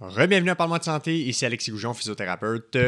Rebienvenue à Parle-moi de santé, ici Alexis Goujon, physiothérapeute.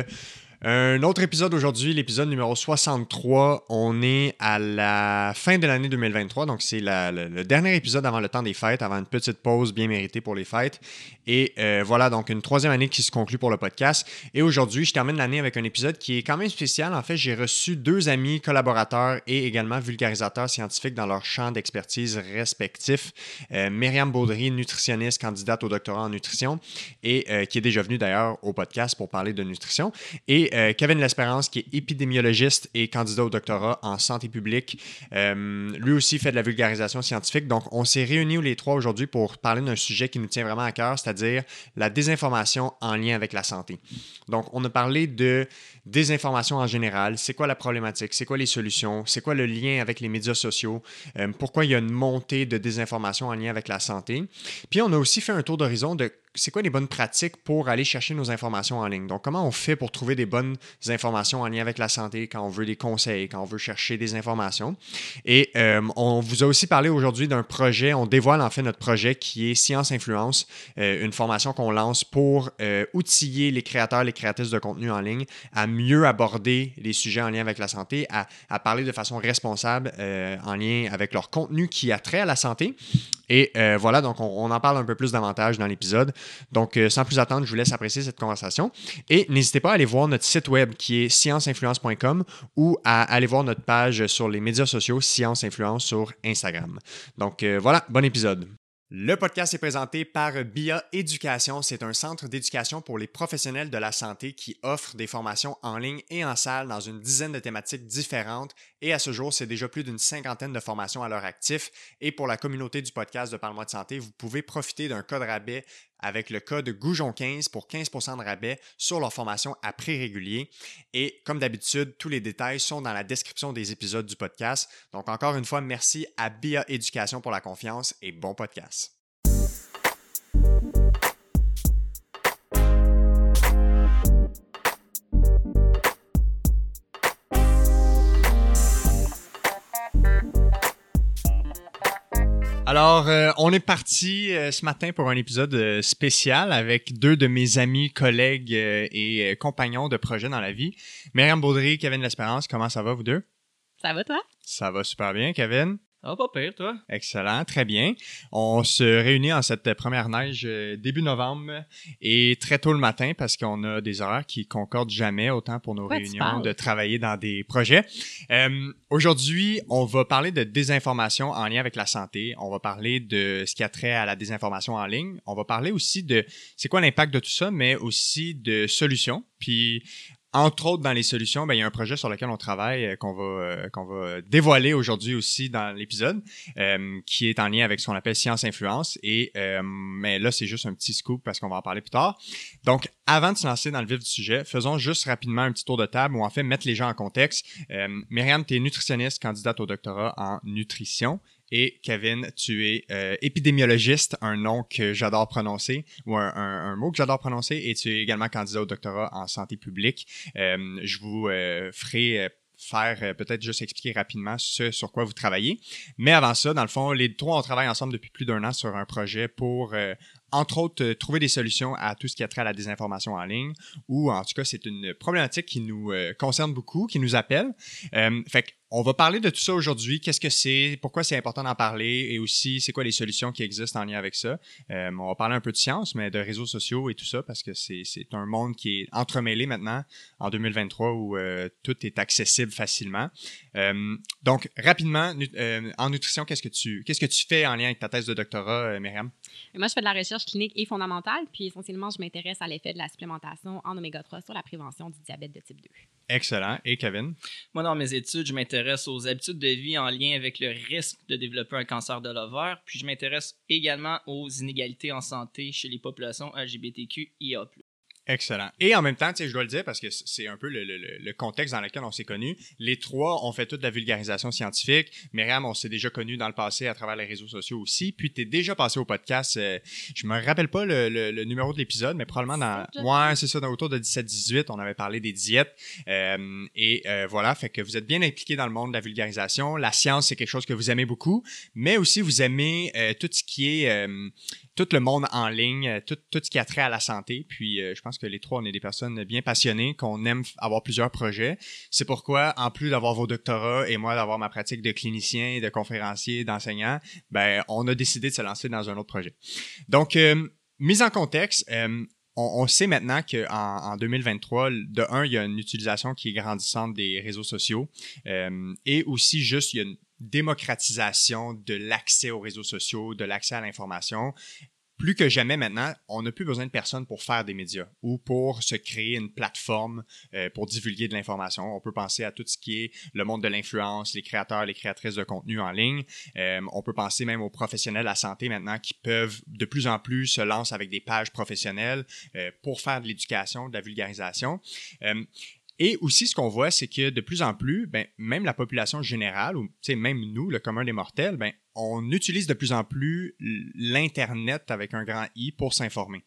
Un autre épisode aujourd'hui, l'épisode numéro 63. On est à la fin de l'année 2023, donc c'est le, dernier épisode avant le temps des fêtes, avant une petite pause bien méritée pour les fêtes. Et euh, voilà, donc une troisième année qui se conclut pour le podcast. Et aujourd'hui, je termine l'année avec un épisode qui est quand même spécial. En fait, j'ai reçu deux amis collaborateurs et également vulgarisateurs scientifiques dans leur champ d'expertise respectifs. Euh, Myriam Baudry, nutritionniste, candidate au doctorat en nutrition et euh, qui est déjà venue d'ailleurs au podcast pour parler de nutrition. Et euh, Kevin L'Espérance, qui est épidémiologiste et candidat au doctorat en santé publique. Euh, lui aussi fait de la vulgarisation scientifique. Donc, on s'est réunis les trois aujourd'hui pour parler d'un sujet qui nous tient vraiment à cœur, c'est-à-dire la désinformation en lien avec la santé. Donc, on a parlé de désinformation en général. C'est quoi la problématique? C'est quoi les solutions? C'est quoi le lien avec les médias sociaux? Euh, pourquoi il y a une montée de désinformation en lien avec la santé? Puis, on a aussi fait un tour d'horizon de c'est quoi les bonnes pratiques pour aller chercher nos informations en ligne? Donc, comment on fait pour trouver des bonnes informations en lien avec la santé quand on veut des conseils, quand on veut chercher des informations? Et euh, on vous a aussi parlé aujourd'hui d'un projet, on dévoile en fait notre projet qui est Science Influence, euh, une formation qu'on lance pour euh, outiller les créateurs, les créatrices de contenu en ligne à mieux aborder les sujets en lien avec la santé, à, parler de façon responsable en lien avec leur contenu qui a trait à la santé. Et voilà, donc on, on en parle un peu plus davantage dans l'épisode. Donc, euh, sans plus attendre, je vous laisse apprécier cette conversation. Et n'hésitez pas à aller voir notre site web qui est scienceinfluence.com ou à aller voir notre page sur les médias sociaux Science Influence sur Instagram. Donc, euh, voilà, bon épisode. Le podcast est présenté par BIA Éducation. C'est un centre d'éducation pour les professionnels de la santé qui offre des formations en ligne et en salle dans une dizaine de thématiques différentes. Et à ce jour, c'est déjà plus d'une cinquantaine de formations à leur actif. Et pour la communauté du podcast de Parle-moi de santé, vous pouvez profiter d'un code rabais avec le code Goujon15 pour 15% de rabais sur leur formation à prix régulier. Et comme d'habitude, tous les détails sont dans la description des épisodes du podcast. Donc encore une fois, merci à BIA Éducation pour la confiance et bon podcast. Alors, euh, on est parti euh, ce matin pour un épisode euh, spécial avec deux de mes amis, collègues et compagnons de projet dans la vie. Myriam Baudry, Kevin L'Espérance, comment ça va vous deux? Ça va toi? Ça va super bien, Kevin. Ah, pas pire, toi. Excellent, très bien. On se réunit en cette première neige euh, début novembre et très tôt le matin parce qu'on a des horaires qui concordent jamais autant pour nos Quoi réunions de travailler dans des projets. Euh, Aujourd'hui, on va parler de désinformation en lien avec la santé. On va parler de ce qui a trait à la désinformation en ligne. On va parler aussi de c'est quoi l'impact de tout ça, mais aussi de solutions. Puis entre autres, dans les solutions, ben, il y a un projet sur lequel on travaille euh, qu'on va, euh, va dévoiler aujourd'hui aussi dans l'épisode, euh, qui est en lien avec ce qu'on appelle science influence. Et mais là, c'est juste un petit scoop parce qu'on va en parler plus tard. Donc, avant de se lancer dans le vif du sujet, faisons juste rapidement un petit tour de table ou en fait mettre les gens en contexte. Myriam, tu es nutritionniste, candidate au doctorat en nutrition. Et Kevin, tu es euh, épidémiologiste, un nom que j'adore prononcer, ou un, mot que j'adore prononcer, et tu es également candidat au doctorat en santé publique. Euh, je vous euh, ferai faire peut-être juste expliquer rapidement ce sur quoi vous travaillez. Mais avant ça, dans le fond, les trois, on travaille ensemble depuis plus d'un an sur un projet pour, entre autres, trouver des solutions à tout ce qui a trait à la désinformation en ligne, ou en tout cas, c'est une problématique qui nous concerne beaucoup, qui nous appelle. Fait on va parler de tout ça aujourd'hui. Qu'est-ce que c'est? Pourquoi c'est important d'en parler? Et aussi, c'est quoi les solutions qui existent en lien avec ça? Euh, on va parler un peu de science, mais de réseaux sociaux et tout ça, parce que c'est un monde qui est entremêlé maintenant en 2023 où euh, tout est accessible facilement. Euh, donc, rapidement, nu- euh, en nutrition, qu'est-ce que tu qu'est-ce que tu fais en lien avec ta thèse de doctorat, euh, Myriam? Moi, je fais de la recherche clinique et fondamentale, puis essentiellement, je m'intéresse à l'effet de la supplémentation en oméga 3 sur la prévention du diabète de type 2. Excellent. Et Kevin? Moi, dans mes études, je m'intéresse aux habitudes de vie en lien avec le risque de développer un cancer de l'ovaire, puis je m'intéresse également aux inégalités en santé chez les populations LGBTQIA+. Excellent. Et en même temps, je dois le dire parce que c'est un peu le, le- le- le contexte dans lequel on s'est connus. Les trois ont fait toute la vulgarisation scientifique. Myriam, on s'est déjà connus dans le passé à travers les réseaux sociaux aussi. Puis tu es déjà passé au podcast. euh, je me rappelle pas le, numéro de l'épisode, mais probablement dans. 17, je Ouais, c'est ça, dans, autour de 17-18, on avait parlé des diètes. Euh, et euh, voilà, fait que vous êtes bien impliqué dans le monde de la vulgarisation. La science, c'est quelque chose que vous aimez beaucoup, mais aussi vous aimez tout ce qui est tout le monde en ligne, tout, tout ce qui a trait à la santé. Puis je pense que les trois, on est des personnes bien passionnées, qu'on aime avoir plusieurs projets. C'est pourquoi, en plus d'avoir vos doctorats et moi d'avoir ma pratique de clinicien, de conférencier, d'enseignant, ben on a décidé de se lancer dans un autre projet. Donc, euh, mise en contexte, euh, on, on sait maintenant qu'en en 2023, de un, il y a une utilisation qui est grandissante des réseaux sociaux euh, et aussi juste il y a une démocratisation de l'accès aux réseaux sociaux, de l'accès à l'information. Plus que jamais maintenant, on n'a plus besoin de personne pour faire des médias ou pour se créer une plateforme euh, pour divulguer de l'information. On peut penser à tout ce qui est le monde de l'influence, les créateurs, les créatrices de contenu en ligne. Euh, on peut penser même aux professionnels de la santé maintenant qui peuvent de plus en plus se lancer avec des pages professionnelles euh, pour faire de l'éducation, de la vulgarisation. Et aussi, ce qu'on voit, c'est que de plus en plus, ben, même la population générale, ou même nous, le commun des mortels, ben, on utilise de plus en plus l'Internet avec un grand I pour s'informer.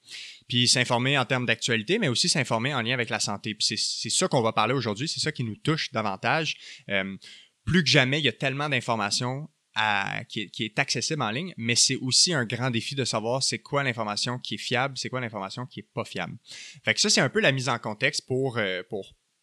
Puis s'informer en termes d'actualité, mais aussi s'informer en lien avec la santé. Puis c'est- ça qu'on va parler aujourd'hui, c'est ça qui nous touche davantage. Euh, plus que jamais, il y a tellement d'informations qui, qui est accessible en ligne, mais c'est aussi un grand défi de savoir c'est quoi l'information qui est fiable, c'est quoi l'information qui est pas fiable. Fait que ça, c'est un peu la mise en contexte pour, euh,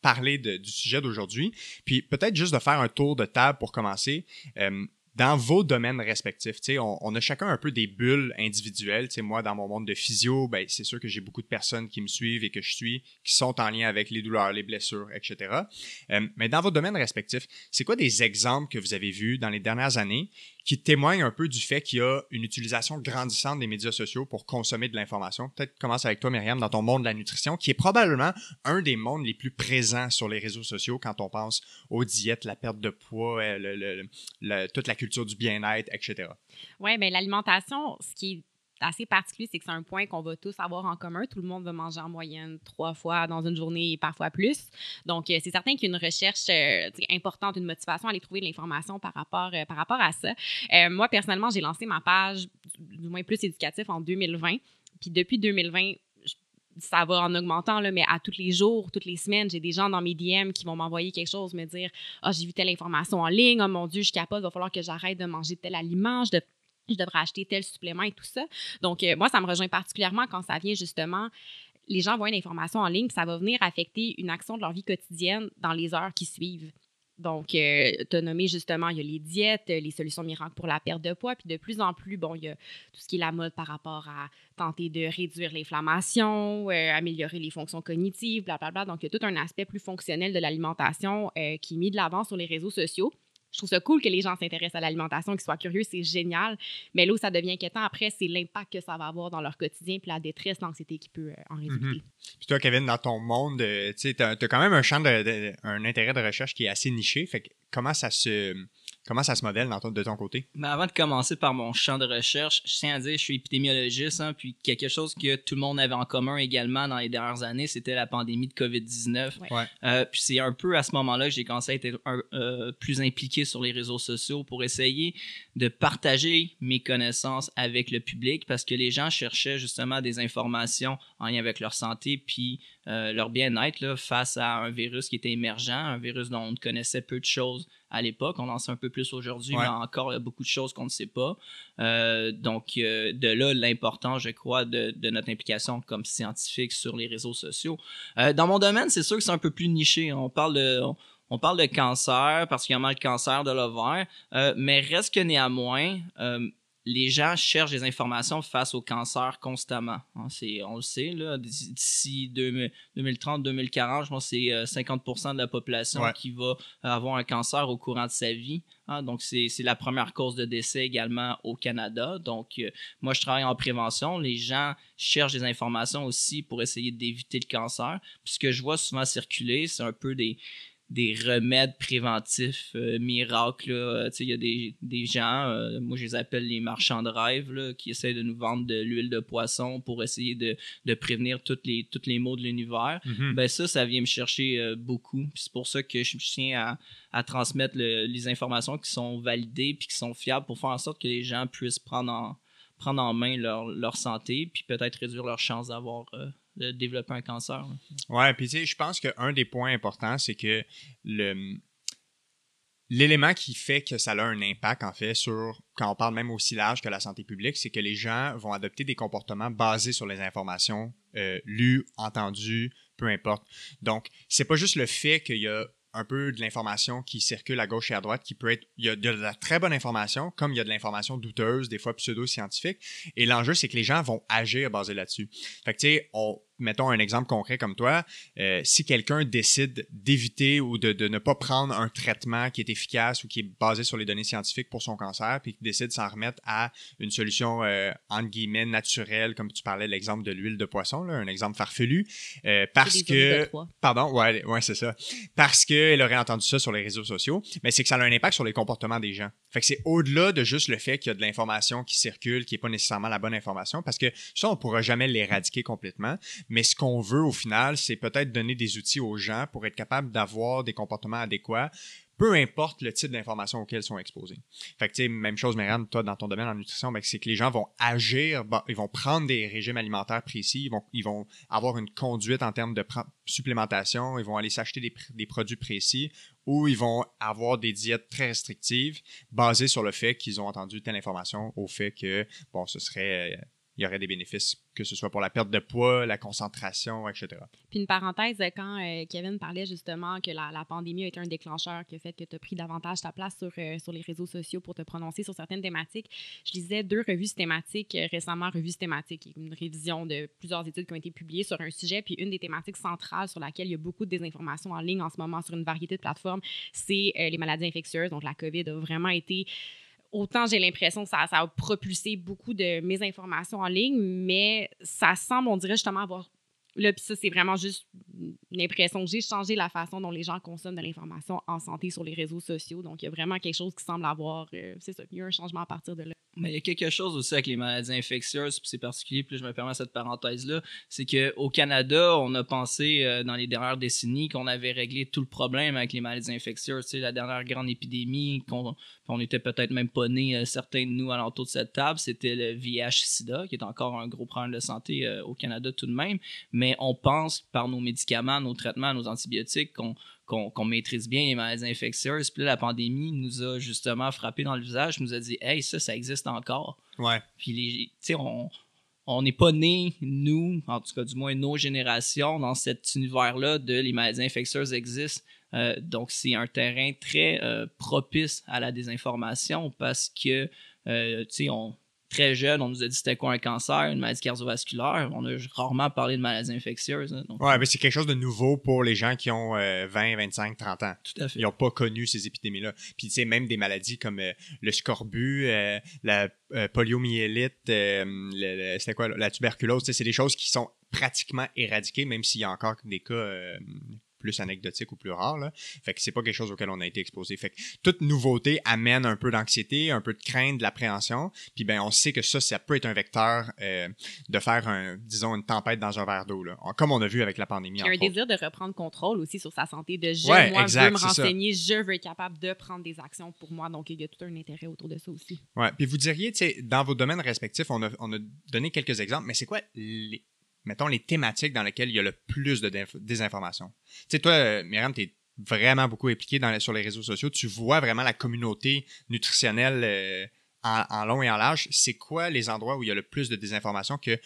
parler du sujet d'aujourd'hui. Puis peut-être juste de faire un tour de table pour commencer. Euh, dans vos domaines respectifs, on, on a chacun un peu des bulles individuelles. Moi, dans mon monde de physio, ben, c'est sûr que j'ai beaucoup de personnes qui me suivent et que je suis, qui sont en lien avec les douleurs, les blessures, etc. Euh, mais dans vos domaines respectifs, c'est quoi des exemples que vous avez vus dans les dernières années qui témoignent un peu du fait qu'il y a une utilisation grandissante des médias sociaux pour consommer de l'information? Peut-être commence avec toi, Myriam, dans ton monde de la nutrition, qui est probablement un des mondes les plus présents sur les réseaux sociaux quand on pense aux diètes, la perte de poids, euh, le- toute la culture du bien-être, etc. Oui, bien, l'alimentation, ce qui est assez particulier, c'est que c'est un point qu'on va tous avoir en commun. Tout le monde va manger en moyenne trois fois dans une journée et parfois plus. Donc, euh, c'est certain qu'il y a une recherche euh, importante, une motivation à aller trouver de l'information par rapport, euh, par rapport à ça. Moi, personnellement, j'ai lancé ma page, du moins plus éducatif, en 2020. Puis depuis 2020, je- ça va en augmentant, là, mais à tous les jours, toutes les semaines, j'ai des gens dans mes DM qui vont m'envoyer quelque chose, me dire Ah, j'ai vu telle information en ligne, oh mon Dieu, je capote, il va falloir que j'arrête de manger tel aliment, je, je devrais acheter tel supplément et tout ça. Donc, euh, moi, ça me rejoint particulièrement quand ça vient justement. Les gens voient une information en ligne, ça va venir affecter une action de leur vie quotidienne dans les heures qui suivent. Donc, nommé justement, il y a les diètes, euh, les solutions miracles pour la perte de poids, puis de plus en plus, bon, il y a tout ce qui est la mode par rapport à tenter de réduire l'inflammation, euh, améliorer les fonctions cognitives, blablabla. Donc, il y a tout un aspect plus fonctionnel de l'alimentation euh, qui est mis de l'avant sur les réseaux sociaux. Je trouve ça cool que les gens s'intéressent à l'alimentation, qu'ils soient curieux, c'est génial. Mais là où ça devient inquiétant après, c'est l'impact que ça va avoir dans leur quotidien, puis la détresse, l'anxiété qui peut euh, en résulter. Mhm. Puis toi, Kevin, dans ton monde, euh, tu as quand même un champ de, de- un intérêt de recherche qui est assez niché. Fait que comment ça se comment ça se modèle dans ton- de ton côté? Mais avant de commencer par mon champ de recherche, je tiens à dire, je suis épidémiologiste, hein, puis quelque chose que tout le monde avait en commun également dans les dernières années, c'était la pandémie de COVID-19. Ouais. Ouais. Euh, puis c'est un peu à ce moment-là que j'ai commencé à être un- euh, plus impliqué sur les réseaux sociaux pour essayer de partager mes connaissances avec le public parce que les gens cherchaient justement des informations en lien avec leur santé puis euh, leur bien-être face à un virus qui était émergent, un virus dont on connaissait peu de choses à l'époque. On en sait un peu plus aujourd'hui, Ouais. mais encore il y a beaucoup de choses qu'on ne sait pas. Euh, donc, euh, de là, l'importance, je crois, de, de notre implication comme scientifique sur les réseaux sociaux. Dans mon domaine, c'est sûr que c'est un peu plus niché. On parle de, on, on parle de cancer, particulièrement le cancer de l'ovaire, mais reste que néanmoins, les gens cherchent des informations face au cancer constamment. Hein, on le sait, là, d'ici- d'ici 2000 2030-2040, je pense que c'est euh, 50% de la population Ouais. qui va avoir un cancer au courant de sa vie. hein. donc, c'est, c'est la première cause de décès également au Canada. Donc, euh, moi, je travaille en prévention. Les gens cherchent des informations aussi pour essayer d'éviter le cancer. Puis ce que je vois souvent circuler, c'est un peu des, des remèdes préventifs euh, miracles. sais, Il y a des, des gens, euh, moi je les appelle les marchands de rêve, là, qui essaient de nous vendre de l'huile de poisson pour essayer de, de prévenir toutes les, toutes les maux de l'univers. Mhm. Ben ça, ça vient me chercher euh, beaucoup. C'est pour ça que je tiens à, à transmettre le- les informations qui sont validées puis qui sont fiables pour faire en sorte que les gens puissent prendre en, prendre en main leur, leur santé puis peut-être réduire leurs chances d'avoir euh, de développer un cancer. là. Ouais, puis tu sais, je pense qu'un des points importants, c'est que le l'élément qui fait que ça a un impact, en fait, sur, quand on parle même aussi large que la santé publique, c'est que les gens vont adopter des comportements basés sur les informations euh, lues, entendues, peu importe. Donc, c'est pas juste le fait qu'il y a un peu de l'information qui circule à gauche et à droite, qui peut être, il y a de la très bonne information, comme il y a de l'information douteuse, des fois pseudo-scientifique. Et l'enjeu, c'est que les gens vont agir basé là-dessus. Fait que, tu sais, on, mettons un exemple concret comme toi, euh, si quelqu'un décide d'éviter ou de, de ne pas prendre un traitement qui est efficace ou qui est basé sur les données scientifiques pour son cancer, puis qui décide de s'en remettre à une solution, euh, entre guillemets, naturelle, comme tu parlais de l'exemple de l'huile de poisson, là, un exemple farfelu, euh, parce que... 3. Pardon, ouais, ouais c'est ça. Parce qu'elle aurait entendu ça sur les réseaux sociaux, mais c'est que ça a un impact sur les comportements des gens. Fait que c'est au-delà de juste le fait qu'il y a de l'information qui circule, qui n'est pas nécessairement la bonne information, parce que ça, on pourra jamais l'éradiquer complètement. Mais ce qu'on veut au final, c'est peut-être donner des outils aux gens pour être capable d'avoir des comportements adéquats, peu importe le type d'information auquel ils sont exposés. Fait que, même chose, Myriam, toi, dans ton domaine en nutrition, ben, c'est que les gens vont agir, bah, ils vont prendre des régimes alimentaires précis, ils vont, avoir une conduite en termes de supplémentation, ils vont aller s'acheter des, des produits précis ou ils vont avoir des diètes très restrictives basées sur le fait qu'ils ont entendu telle information au fait que, bon, ce serait, euh, il y aurait des bénéfices, que ce soit pour la perte de poids, la concentration, etc. Puis une parenthèse, quand euh, Kevin parlait justement que la, pandémie a été un déclencheur qui a fait que tu as pris davantage ta place sur, euh, sur les réseaux sociaux pour te prononcer sur certaines thématiques, je lisais deux revues thématiques euh, récemment, revues thématiques, une révision de plusieurs études qui ont été publiées sur un sujet, puis une des thématiques centrales sur laquelle il y a beaucoup de désinformation en ligne en ce moment sur une variété de plateformes, c'est euh, les maladies infectieuses. Donc la COVID a vraiment été autant j'ai l'impression que ça, a propulsé beaucoup de mésinformations en ligne, mais ça semble, on dirait justement avoir. Là, puis ça, c'est vraiment juste une impression que j'ai changé la façon dont les gens consomment de l'information en santé sur les réseaux sociaux. Donc, il y a vraiment quelque chose qui semble avoir. euh, c'est ça, il y a un changement à partir de là. Mais il y a quelque chose aussi avec les maladies infectieuses, puis c'est particulier, puis je me permets cette parenthèse-là, c'est qu'au Canada, on a pensé euh, dans les dernières décennies qu'on avait réglé tout le problème avec les maladies infectieuses. Tu sais, la dernière grande épidémie, qu'on on était peut-être même pas nés, euh, certains de nous, alentour de cette table, c'était le VIH-Sida, qui est encore un gros problème de santé au Canada tout de même. On pense, par nos médicaments, nos traitements, nos antibiotiques, qu'on maîtrise bien les maladies infectieuses. Puis là, la pandémie nous a justement frappé dans le visage, nous a dit Hey, ça, ça existe encore. Ouais. Puis, tu sais, on on n'est pas nés, nous, en tout cas, du moins nos générations, dans cet univers-là de les maladies infectieuses existent. Euh, donc, c'est un terrain très euh, propice à la désinformation parce que, euh, tu sais, on très jeune, on nous a dit c'était quoi un cancer, une maladie cardiovasculaire. On a rarement parlé de maladies infectieuses. hein. donc, Ouais, mais c'est quelque chose de nouveau pour les gens qui ont euh, 20, 25, 30 ans. tout à fait. Ils n'ont pas connu ces épidémies-là. Puis, tu sais, même des maladies comme euh, le scorbut, euh, la euh, poliomyélite, le- le- c'était quoi, la tuberculose, c'est des choses qui sont pratiquement éradiquées, même s'il y a encore des cas plus anecdotiques ou plus rares. Là. Fait que c'est pas quelque chose auquel on a été exposé. Fait que toute nouveauté amène un peu d'anxiété, un peu de crainte, de l'appréhension. Puis ben on sait que ça, ça peut être un vecteur euh, de faire, un, disons, une tempête dans un verre d'eau. Comme on a vu avec la pandémie. Il y a un autres. désir de reprendre contrôle aussi sur sa santé, de je, Ouais, moi, exact, veux me ça. renseigner, je veux être capable de prendre des actions pour moi. Donc, il y a tout un intérêt autour de ça aussi. Ouais. Puis vous diriez, tu sais, dans vos domaines respectifs, on a, on a donné quelques exemples, mais c'est quoi les, mettons, les thématiques dans lesquelles il y a le plus de désinformation? Tu sais, toi, Myriam, tu es vraiment beaucoup impliqué sur les réseaux sociaux. Tu vois vraiment la communauté nutritionnelle euh, en, long et en large. C'est quoi les endroits où il y a le plus de désinformation que,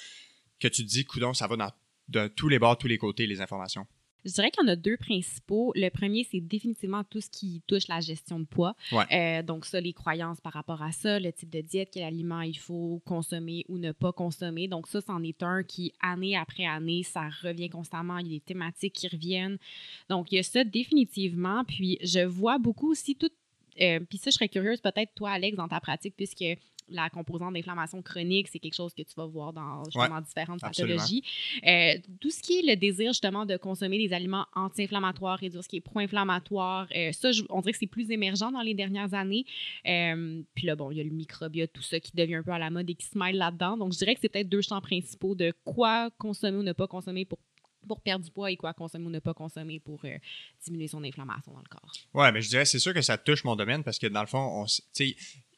tu te dis, coudon, ça va dans tous les bords, tous les côtés, les informations? Je dirais qu'il y en a deux principaux. Le premier, c'est définitivement tout ce qui touche la gestion de poids. Ouais. Euh, donc, ça, les croyances par rapport à ça, le type de diète, quel aliment il faut consommer ou ne pas consommer. Donc, ça, c'en est un qui, année après année, ça revient constamment. Il y a des thématiques qui reviennent. Donc, il y a ça définitivement. Puis, je vois beaucoup aussi tout. euh, puis ça, je serais curieuse, peut-être toi, Alex, dans ta pratique, puisque la composante d'inflammation chronique, c'est quelque chose que tu vas voir dans justement différentes absolument. pathologies. Euh, tout ce qui est le désir justement de consommer des aliments anti-inflammatoires, réduire ce qui est pro-inflammatoire, euh, ça, je- on dirait que c'est plus émergent dans les dernières années. Euh, puis là, bon, il y a le microbiote, tout ça qui devient un peu à la mode et qui se mêle là-dedans. Donc, je dirais que c'est peut-être deux champs principaux de quoi consommer ou ne pas consommer pour pour perdre du poids et quoi consommer ou ne pas consommer pour euh, diminuer son inflammation dans le corps. Ouais, mais je dirais, c'est sûr que ça touche mon domaine parce que dans le fond, on,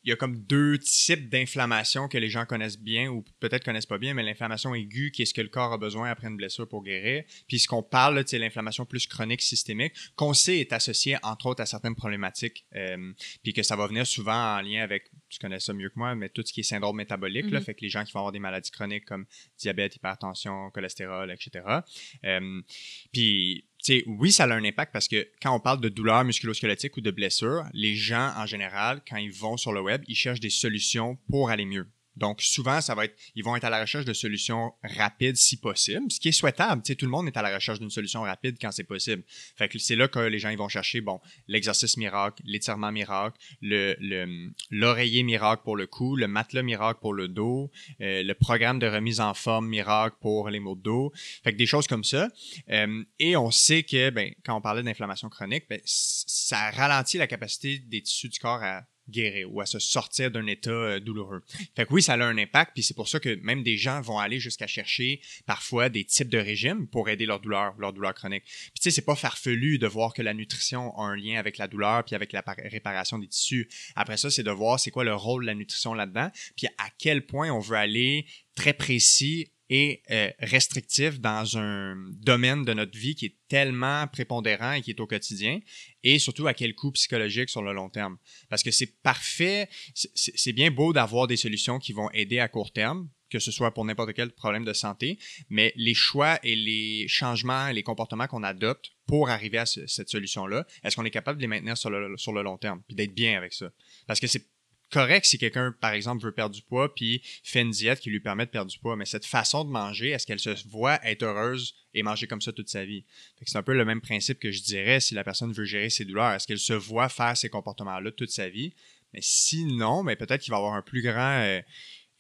il y a comme deux types d'inflammation que les gens connaissent bien ou peut-être connaissent pas bien, mais l'inflammation aiguë, qui est ce que le corps a besoin après une blessure pour guérir. Puis ce qu'on parle, c'est l'inflammation plus chronique systémique, qu'on sait est associée entre autres à certaines problématiques, euh, puis que ça va venir souvent en lien avec, tu connais ça mieux que moi, mais tout ce qui est syndrome métabolique, là, Mhm. fait que les gens qui vont avoir des maladies chroniques comme diabète, hypertension, cholestérol, etc. Euh, puis, tu sais, oui, ça a un impact parce que quand on parle de douleurs musculosquelettiques ou de blessures, les gens, en général, quand ils vont sur le web, ils cherchent des solutions pour aller mieux. Donc, souvent, ça va être, ils vont être à la recherche de solutions rapides si possible, ce qui est souhaitable. Tu tout le monde est à la recherche d'une solution rapide quand c'est possible. Fait que c'est là que les gens vont chercher, bon, l'exercice miracle, l'étirement miracle, le, le- l'oreiller miracle pour le cou, le matelas miracle pour le dos, euh, le programme de remise en forme miracle pour les maux de dos. Fait que des choses comme ça. Euh, et on sait que, ben, quand on parlait d'inflammation chronique, ben, ça ralentit la capacité des tissus du corps à guérir ou à se sortir d'un état euh, douloureux. Fait que oui, ça a un impact, puis c'est pour ça que même des gens vont aller jusqu'à chercher parfois des types de régimes pour aider leur douleur, leur douleur chronique. Puis tu sais, c'est pas farfelu de voir que la nutrition a un lien avec la douleur puis avec la par- réparation des tissus. Après ça, c'est de voir c'est quoi le rôle de la nutrition là-dedans, puis à quel point on veut aller très précis et euh, restrictif dans un domaine de notre vie qui est tellement prépondérant et qui est au quotidien, et surtout à quel coût psychologique sur le long terme. Parce que c'est parfait, c'est- bien beau d'avoir des solutions qui vont aider à court terme, que ce soit pour n'importe quel problème de santé, mais les choix et les changements les comportements qu'on adopte pour arriver à ce- cette solution-là, est-ce qu'on est capable de les maintenir sur le, sur le long terme, puis d'être bien avec ça? Parce que c'est correct si quelqu'un, par exemple, veut perdre du poids puis fait une diète qui lui permet de perdre du poids, mais cette façon de manger, est-ce qu'elle se voit être heureuse et manger comme ça toute sa vie? C'est un peu le même principe que je dirais si la personne veut gérer ses douleurs. Est-ce qu'elle se voit faire ces comportements-là toute sa vie? Mais sinon, mais peut-être qu'il va avoir un plus grand euh,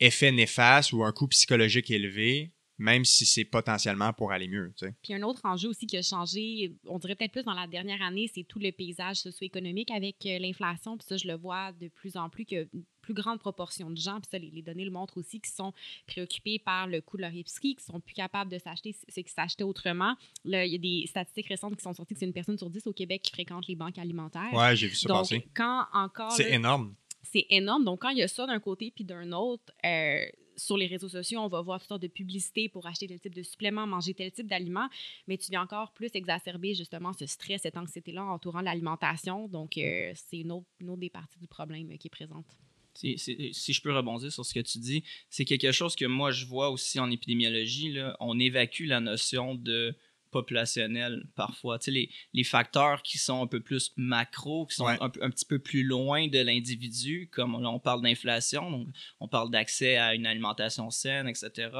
effet néfaste ou un coût psychologique élevé, même si c'est potentiellement pour aller mieux. tu sais. Puis un autre enjeu aussi qui a changé, on dirait peut-être plus dans la dernière année, c'est tout le paysage socio-économique avec euh, l'inflation. Puis ça, je le vois de plus en plus que plus grande proportion de gens, puis ça, les, les données le montrent aussi, qui sont préoccupés par le coût de leur épicerie, qui sont plus capables de s'acheter ce qui s'achetaient autrement. Là, il y a des statistiques récentes qui sont sorties que c'est une personne sur dix au Québec qui fréquente les banques alimentaires. Ouais, j'ai vu ça Donc, passer. quand encore. C'est énorme. c'est énorme. Donc, quand il y a ça d'un côté puis d'un autre, euh, sur les réseaux sociaux, on va voir toutes sortes de publicités pour acheter tel type de supplément, manger tel type d'aliment, mais tu viens encore plus exacerber justement ce stress, cette anxiété-là entourant l'alimentation. Donc, euh, c'est une autre, une autre des parties du problème qui est présente. Si, si- si je peux rebondir sur ce que tu dis, c'est quelque chose que moi je vois aussi en épidémiologie. Là, on évacue la notion de populationnel parfois. Tu sais, les, les facteurs qui sont un peu plus macro, qui sont Ouais. un, petit peu plus loin de l'individu, comme là, on parle d'inflation, donc on parle d'accès à une alimentation saine, etc.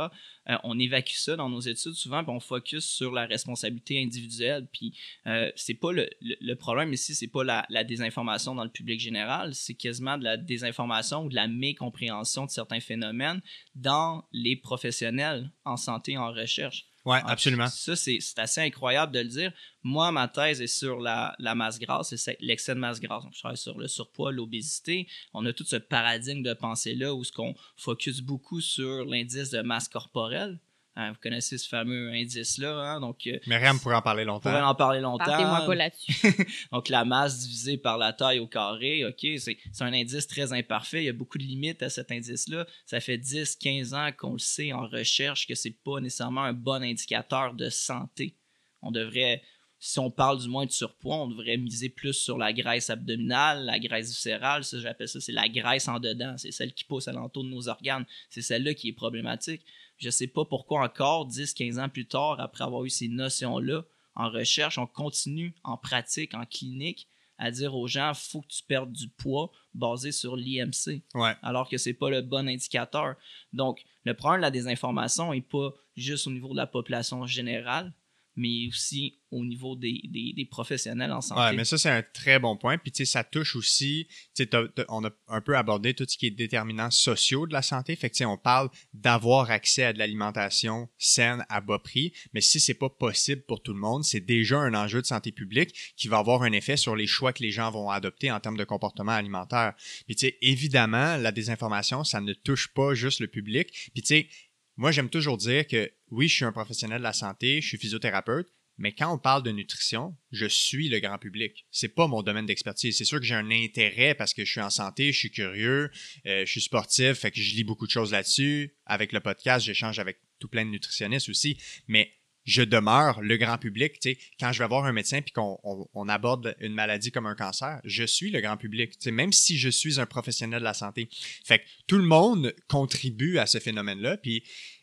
Euh, on évacue ça dans nos études souvent, puis on focus sur la responsabilité individuelle. Puis euh, c'est pas le, le, le problème ici, c'est pas la, la désinformation dans le public général, c'est quasiment de la désinformation ou de la mécompréhension de certains phénomènes dans les professionnels en santé, en recherche. Ouais, Ah, absolument. Ça, c'est assez incroyable de le dire. Moi, ma thèse est sur la, la masse grasse, c'est l'excès de masse grasse. Donc, je travaille sur le surpoids, l'obésité. On a tout ce paradigme de pensée-là où ce qu'on focus beaucoup sur l'indice de masse corporelle. Hein, vous connaissez ce fameux indice-là. hein, donc, euh, Myriam pourrait en parler on pourrait longtemps. en parler longtemps. Partez-moi pas là-dessus. Donc, la masse divisée par la taille au carré, OK, c'est c'est un indice très imparfait. Il y a beaucoup de limites à cet indice-là. Ça fait 10, 15 ans qu'on le sait en recherche que c'est pas nécessairement un bon indicateur de santé. On devrait, si on parle du moins de surpoids, on devrait miser plus sur la graisse abdominale, la graisse viscérale. Ça, j'appelle ça, c'est la graisse en dedans. C'est celle qui pousse alentour de nos organes. C'est celle-là qui est problématique. Je sais pas pourquoi encore, 10, 15 ans plus tard, après avoir eu ces notions-là, en recherche, on continue en pratique, en clinique, à dire aux gens, faut que tu perdes du poids basé sur l'IMC, Ouais. alors que c'est pas le bon indicateur. Donc, le problème de la désinformation n'est pas juste au niveau de la population générale, mais aussi au niveau des, des, professionnels en santé. Ouais, mais ça, c'est un très bon point. Puis, tu sais, ça touche aussi, tu sais, on a un peu abordé tout ce qui est déterminants sociaux de la santé. Fait que, tu sais, on parle d'avoir accès à de l'alimentation saine à bas prix. Mais si c'est pas possible pour tout le monde, c'est déjà un enjeu de santé publique qui va avoir un effet sur les choix que les gens vont adopter en termes de comportement alimentaire. Puis, tu sais, évidemment, la désinformation, ça ne touche pas juste le public. Puis, tu sais, moi, j'aime toujours dire que oui, je suis un professionnel de la santé, je suis physiothérapeute, mais quand on parle de nutrition, je suis le grand public. C'est pas mon domaine d'expertise. C'est sûr que j'ai un intérêt parce que je suis en santé, je suis curieux, euh, je suis sportif, fait que je lis beaucoup de choses là-dessus. Avec le podcast, j'échange avec tout plein de nutritionnistes aussi. Mais je demeure le grand public. sais, quand je vais voir un médecin puis qu'on on, aborde une maladie comme un cancer, je suis le grand public. sais, même si je suis un professionnel de la santé. Fait que tout le monde contribue à ce phénomène-là. Puis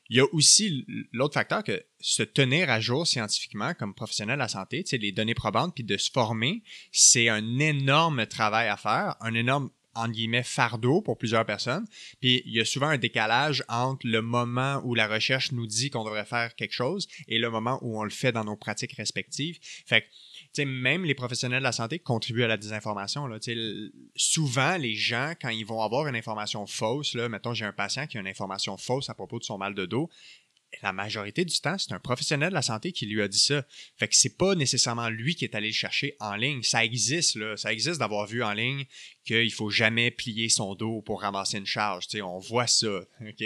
il y a aussi l'autre facteur que se tenir à jour scientifiquement comme professionnel de la santé, les données probantes, puis de se former, c'est un énorme travail à faire, un énorme en guillemets fardeau pour plusieurs personnes. Puis il y a souvent un décalage entre le moment où la recherche nous dit qu'on devrait faire quelque chose et le moment où on le fait dans nos pratiques respectives. Fait que même les professionnels de la santé contribuent à la désinformation. Là. Souvent, les gens, quand ils vont avoir une information fausse, là, mettons, j'ai un patient qui a une information fausse à propos de son mal de dos, la majorité du temps, c'est un professionnel de la santé qui lui a dit ça. Fait que c'est pas nécessairement lui qui est allé le chercher en ligne. Ça existe, là. Ça existe d'avoir vu en ligne qu'il faut jamais plier son dos pour ramasser une charge. on voit ça. OK?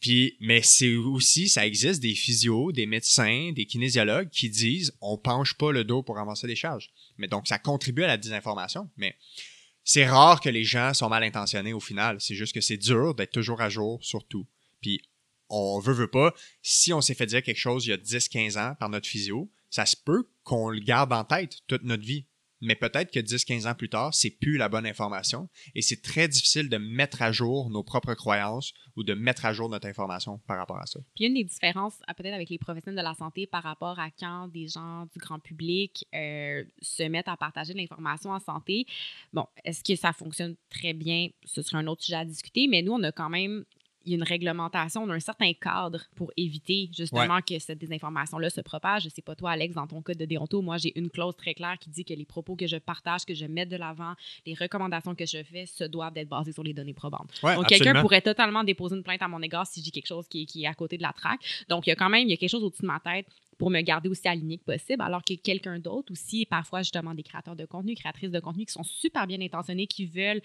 Puis, mais c'est aussi, ça existe des physios, des médecins, des kinésiologues qui disent on penche pas le dos pour ramasser des charges. Mais donc, ça contribue à la désinformation. Mais c'est rare que les gens sont mal intentionnés au final. C'est juste que c'est dur d'être toujours à jour sur tout. Puis on veut, veut pas, si on s'est fait dire quelque chose il y a 10-15 ans par notre physio, ça se peut qu'on le garde en tête toute notre vie. Mais peut-être que 10-15 ans plus tard, c'est plus la bonne information et c'est très difficile de mettre à jour nos propres croyances ou de mettre à jour notre information par rapport à ça. Puis une des différences peut-être avec les professionnels de la santé par rapport à quand des gens du grand public euh, se mettent à partager de l'information en santé, bon, est-ce que ça fonctionne très bien? Ce serait un autre sujet à discuter, mais nous, on a quand même il y a une réglementation, on a un certain cadre pour éviter justement que cette désinformation-là se propage. Je sais pas toi, Alex, dans ton code de déonto, moi, j'ai une clause très claire qui dit que les propos que je partage, que je mets de l'avant, les recommandations que je fais, se doivent d'être basées sur les données probantes. Donc, quelqu'un pourrait totalement déposer une plainte à mon égard si j'ai quelque chose qui, qui, est à côté de la traque. Donc, il y a quand même il y a quelque chose au-dessus de ma tête pour me garder aussi aligné que possible, alors que quelqu'un d'autre aussi, parfois justement des créateurs de contenu, créatrices de contenu qui sont super bien intentionnés, qui veulent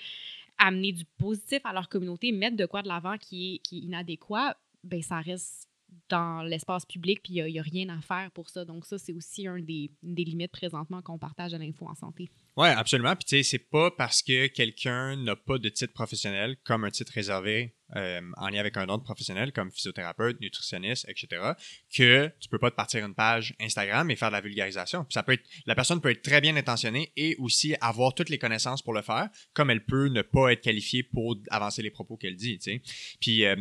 amener du positif à leur communauté, mettre de quoi de l'avant qui est, inadéquat, ben ça reste dans l'espace public, puis il n'y a, rien à faire pour ça. Donc, ça, c'est aussi un des, des limites présentement qu'on partage à l'info en santé. Oui, absolument. Puis, tu sais, c'est pas parce que quelqu'un n'a pas de titre professionnel, comme un titre réservé euh, en lien avec un autre professionnel, comme physiothérapeute, nutritionniste, etc., que tu peux pas te partir une page Instagram et faire de la vulgarisation. Puis ça peut être, la personne peut être très bien intentionnée et aussi avoir toutes les connaissances pour le faire, comme elle peut ne pas être qualifiée pour avancer les propos qu'elle dit, tu sais. Puis, euh,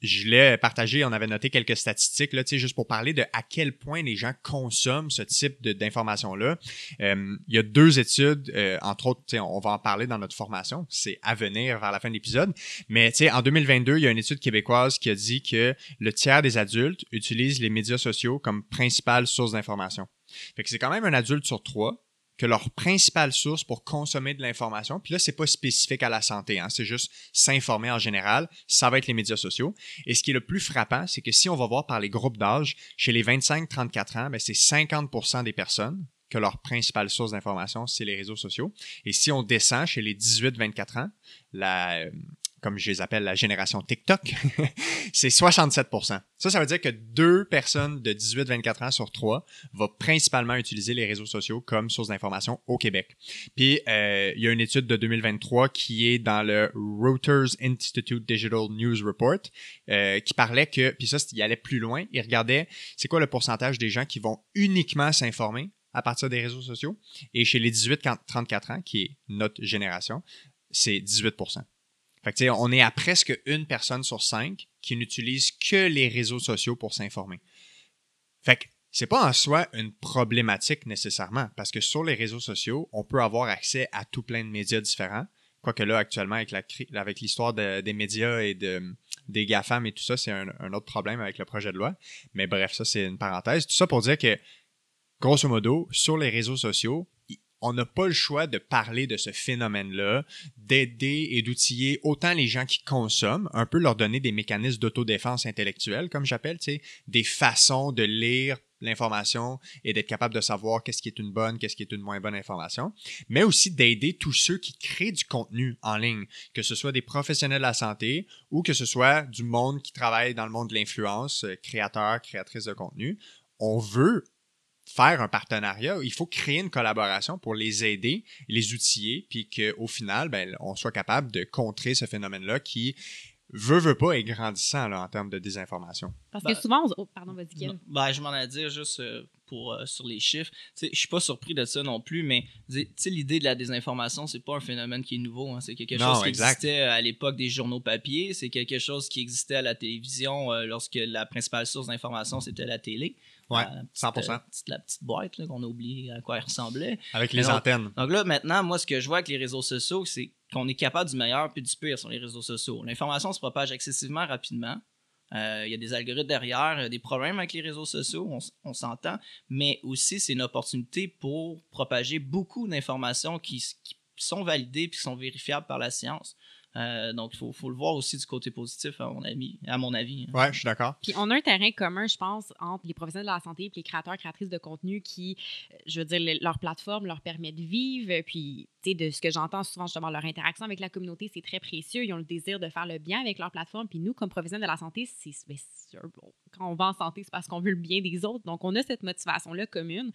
je l'ai partagé, on avait noté quelques statistiques, là, juste pour parler de à quel point les gens consomment ce type d'informations-là. Euh, il y a deux études, euh, entre autres, on va en parler dans notre formation, c'est à venir vers la fin de l'épisode, mais en 2022, il y a une étude québécoise qui a dit que le tiers des adultes utilisent les médias sociaux comme principale source d'information. Fait que c'est quand même un adulte sur trois que leur principale source pour consommer de l'information, puis là, c'est pas spécifique à la santé, hein, c'est juste s'informer en général, ça va être les médias sociaux. Et ce qui est le plus frappant, c'est que si on va voir par les groupes d'âge, chez les 25-34 ans, ben, c'est 50% des personnes que leur principale source d'information, c'est les réseaux sociaux. Et si on descend chez les 18-24 ans, la, euh, comme je les appelle la génération TikTok, c'est 67% Ça, ça veut dire que deux personnes de 18-24 ans sur trois vont principalement utiliser les réseaux sociaux comme source d'information au Québec. Puis, euh, il y a une étude de 2023 qui est dans le Reuters Institute Digital News Report euh, qui parlait que, puis ça, il allait plus loin, il regardait c'est quoi le pourcentage des gens qui vont uniquement s'informer à partir des réseaux sociaux. Et chez les 18-34 ans, qui est notre génération, c'est 18 on est à presque une personne sur cinq qui n'utilise que les réseaux sociaux pour s'informer. Fait que c'est pas en soi une problématique nécessairement, parce que sur les réseaux sociaux, on peut avoir accès à tout plein de médias différents. Quoique là, actuellement, avec, l'histoire des médias et de, des GAFAM et tout ça, c'est un, autre problème avec le projet de loi. Mais bref, ça, c'est une parenthèse. Tout ça pour dire que grosso modo, sur les réseaux sociaux, on n'a pas le choix de parler de ce phénomène-là, d'aider et d'outiller autant les gens qui consomment, un peu leur donner des mécanismes d'autodéfense intellectuelle, comme j'appelle, des façons de lire l'information et d'être capable de savoir qu'est-ce qui est une bonne, qu'est-ce qui est une moins bonne information, mais aussi d'aider tous ceux qui créent du contenu en ligne, que ce soit des professionnels de la santé ou que ce soit du monde qui travaille dans le monde de l'influence, euh, créateurs, créatrices de contenu. On veut faire un partenariat, il faut créer une collaboration pour les aider, les outiller, puis qu'au final, ben, on soit capable de contrer ce phénomène-là qui veut, veut pas, est grandissant là, en termes de désinformation. Parce Ben, que souvent, on... oh, pardon, vas-y. Ben, je m'en ai dire juste euh, pour, euh, sur les chiffres. Je suis pas surpris de ça non plus, mais tu sais, l'idée de la désinformation, c'est pas un phénomène qui est nouveau. hein. C'est quelque Non, chose qui exact. existait à l'époque des journaux papier. C'est quelque chose qui existait à la télévision euh, lorsque la principale source d'information, c'était la télé. Ouais, La petite, 100%. euh, petite- la petite boîte qu'on a oublié à quoi elle ressemblait. Avec les antennes. Donc là, maintenant, moi, ce que je vois avec les réseaux sociaux, c'est qu'on est capable du meilleur puis du pire sur les réseaux sociaux. L'information se propage excessivement rapidement. Euh, Il y a des algorithmes derrière, des problèmes avec les réseaux sociaux, on, s'entend, mais aussi c'est une opportunité pour propager beaucoup d'informations qui, sont validées et qui sont vérifiables par la science. Euh, donc, il faut, faut le voir aussi du côté positif, à mon avis. À mon avis hein. Ouais, je suis d'accord. Puis on a un terrain commun, je pense, entre les professionnels de la santé et les créateurs, créatrices de contenu qui, euh, je veux dire, le- leur plateforme leur permet de vivre. Puis, sais, de ce que j'entends souvent, justement, leur interaction avec la communauté, c'est très précieux. Ils ont le désir de faire le bien avec leur plateforme. Puis nous, comme professionnels de la santé, c'est bon, quand on va en santé, c'est parce qu'on veut le bien des autres. Donc, on a cette motivation-là commune.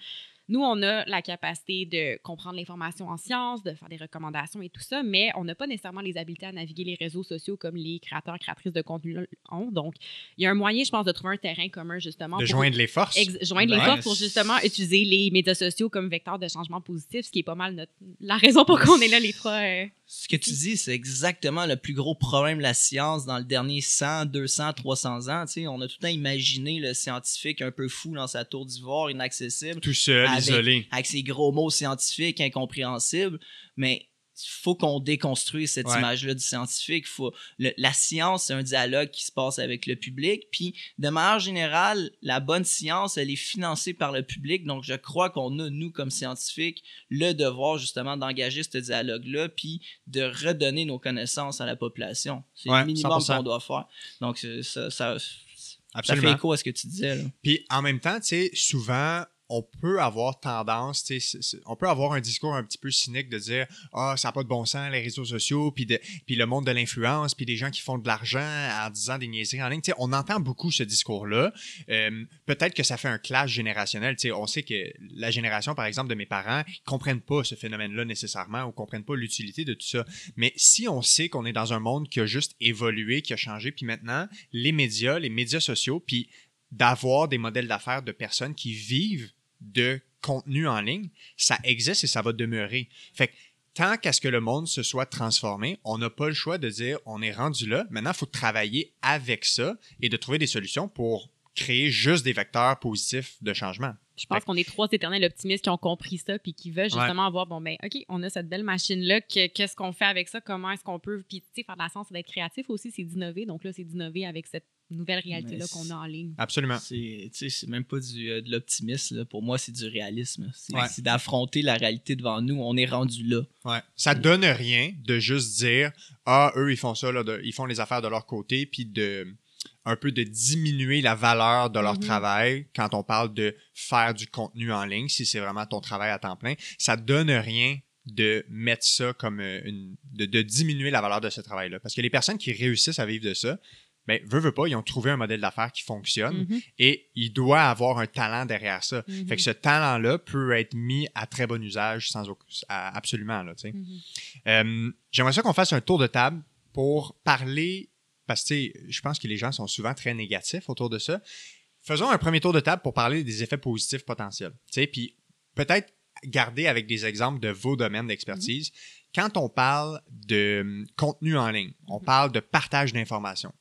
Nous, on a la capacité de comprendre l'information en sciences, de faire des recommandations et tout ça, mais on n'a pas nécessairement les habiletés à naviguer les réseaux sociaux comme les créateurs, créatrices de contenu ont. Donc, il y a un moyen, je pense, de trouver un terrain commun, justement. De pour joindre les forces. joindre les forces pour justement utiliser les médias sociaux comme vecteur de changement positif, ce qui est pas mal notre, la raison pour qu'on est là, les trois. euh, Ce que tu dis, c'est exactement le plus gros problème de la science dans le dernier 100, 200, 300 ans. Tu sais, on a tout le temps imaginé le scientifique un peu fou dans sa tour d'ivoire, inaccessible, Tout seul, Avec- isolé. avec ses gros mots scientifiques incompréhensibles. Mais faut qu'on déconstruise cette Ouais. image-là du scientifique. Faut, le- la science, c'est un dialogue qui se passe avec le public. Puis, de manière générale, la bonne science, elle est financée par le public. Donc, je crois qu'on a, nous, comme scientifiques, le devoir, justement, d'engager ce dialogue-là, puis de redonner nos connaissances à la population. C'est Ouais, le minimum 100%. qu'on doit faire. Donc, ça, ça, ça fait écho à ce que tu disais. Là. Puis en même temps, tu sais, souvent, on peut avoir tendance, on peut avoir un discours un petit peu cynique de dire Ah, ça n'a pas de bon sens, les réseaux sociaux, puis, le monde de l'influence, puis des gens qui font de l'argent en disant des niaiseries en ligne. On entend beaucoup ce discours-là. Euh, Peut-être que ça fait un clash générationnel. On sait que la génération, par exemple, de mes parents, ils comprennent pas ce phénomène-là nécessairement ou comprennent pas l'utilité de tout ça. Mais si on sait qu'on est dans un monde qui a juste évolué, qui a changé, puis maintenant, les médias, les médias sociaux, puis d'avoir des modèles d'affaires de personnes qui vivent de contenu en ligne, ça existe et ça va demeurer. Fait que tant qu'à ce que le monde se soit transformé, on n'a pas le choix de dire on est rendu là. Maintenant, il faut travailler avec ça et de trouver des solutions pour créer juste des vecteurs positifs de changement. Je pense qu'on est trois éternels optimistes qui ont compris ça puis qui veulent Ouais. justement avoir, bon, ben, OK, on a cette belle machine-là, que- qu'est-ce qu'on fait avec ça? Comment est-ce qu'on peut? Puis, tu sais, faire de la science, d'être créatif aussi, c'est d'innover. Donc là, c'est d'innover avec cette nouvelle réalité-là qu'on a en ligne. Absolument. C'est, tu sais, c'est même pas du, euh, de l'optimisme. là. Pour moi, c'est du réalisme. C'est, Ouais. d'affronter la réalité devant nous. On est rendu là. Ouais. Ça donne rien de juste dire ah eux ils font ça là, de- ils font les affaires de leur côté puis de un peu de diminuer la valeur de leur Mhm. travail quand on parle de faire du contenu en ligne si c'est vraiment ton travail à temps plein, ça donne rien de mettre ça comme euh, une de, de diminuer la valeur de ce travail là parce que les personnes qui réussissent à vivre de ça ben veut veut pas, ils ont trouvé un modèle d'affaires qui fonctionne Mhm, et il doit avoir un talent derrière ça. mhm, Fait que ce talent-là peut être mis à très bon usage sans aucun- à- absolument là, mhm. Euh, J'aimerais ça qu'on fasse un tour de table pour parler, parce que je pense que les gens sont souvent très négatifs autour de ça. Faisons un premier tour de table pour parler des effets positifs potentiels. Puis peut-être garder avec des exemples de vos domaines d'expertise. Quand on parle de hum, contenu en ligne, on parle de partage d'informations.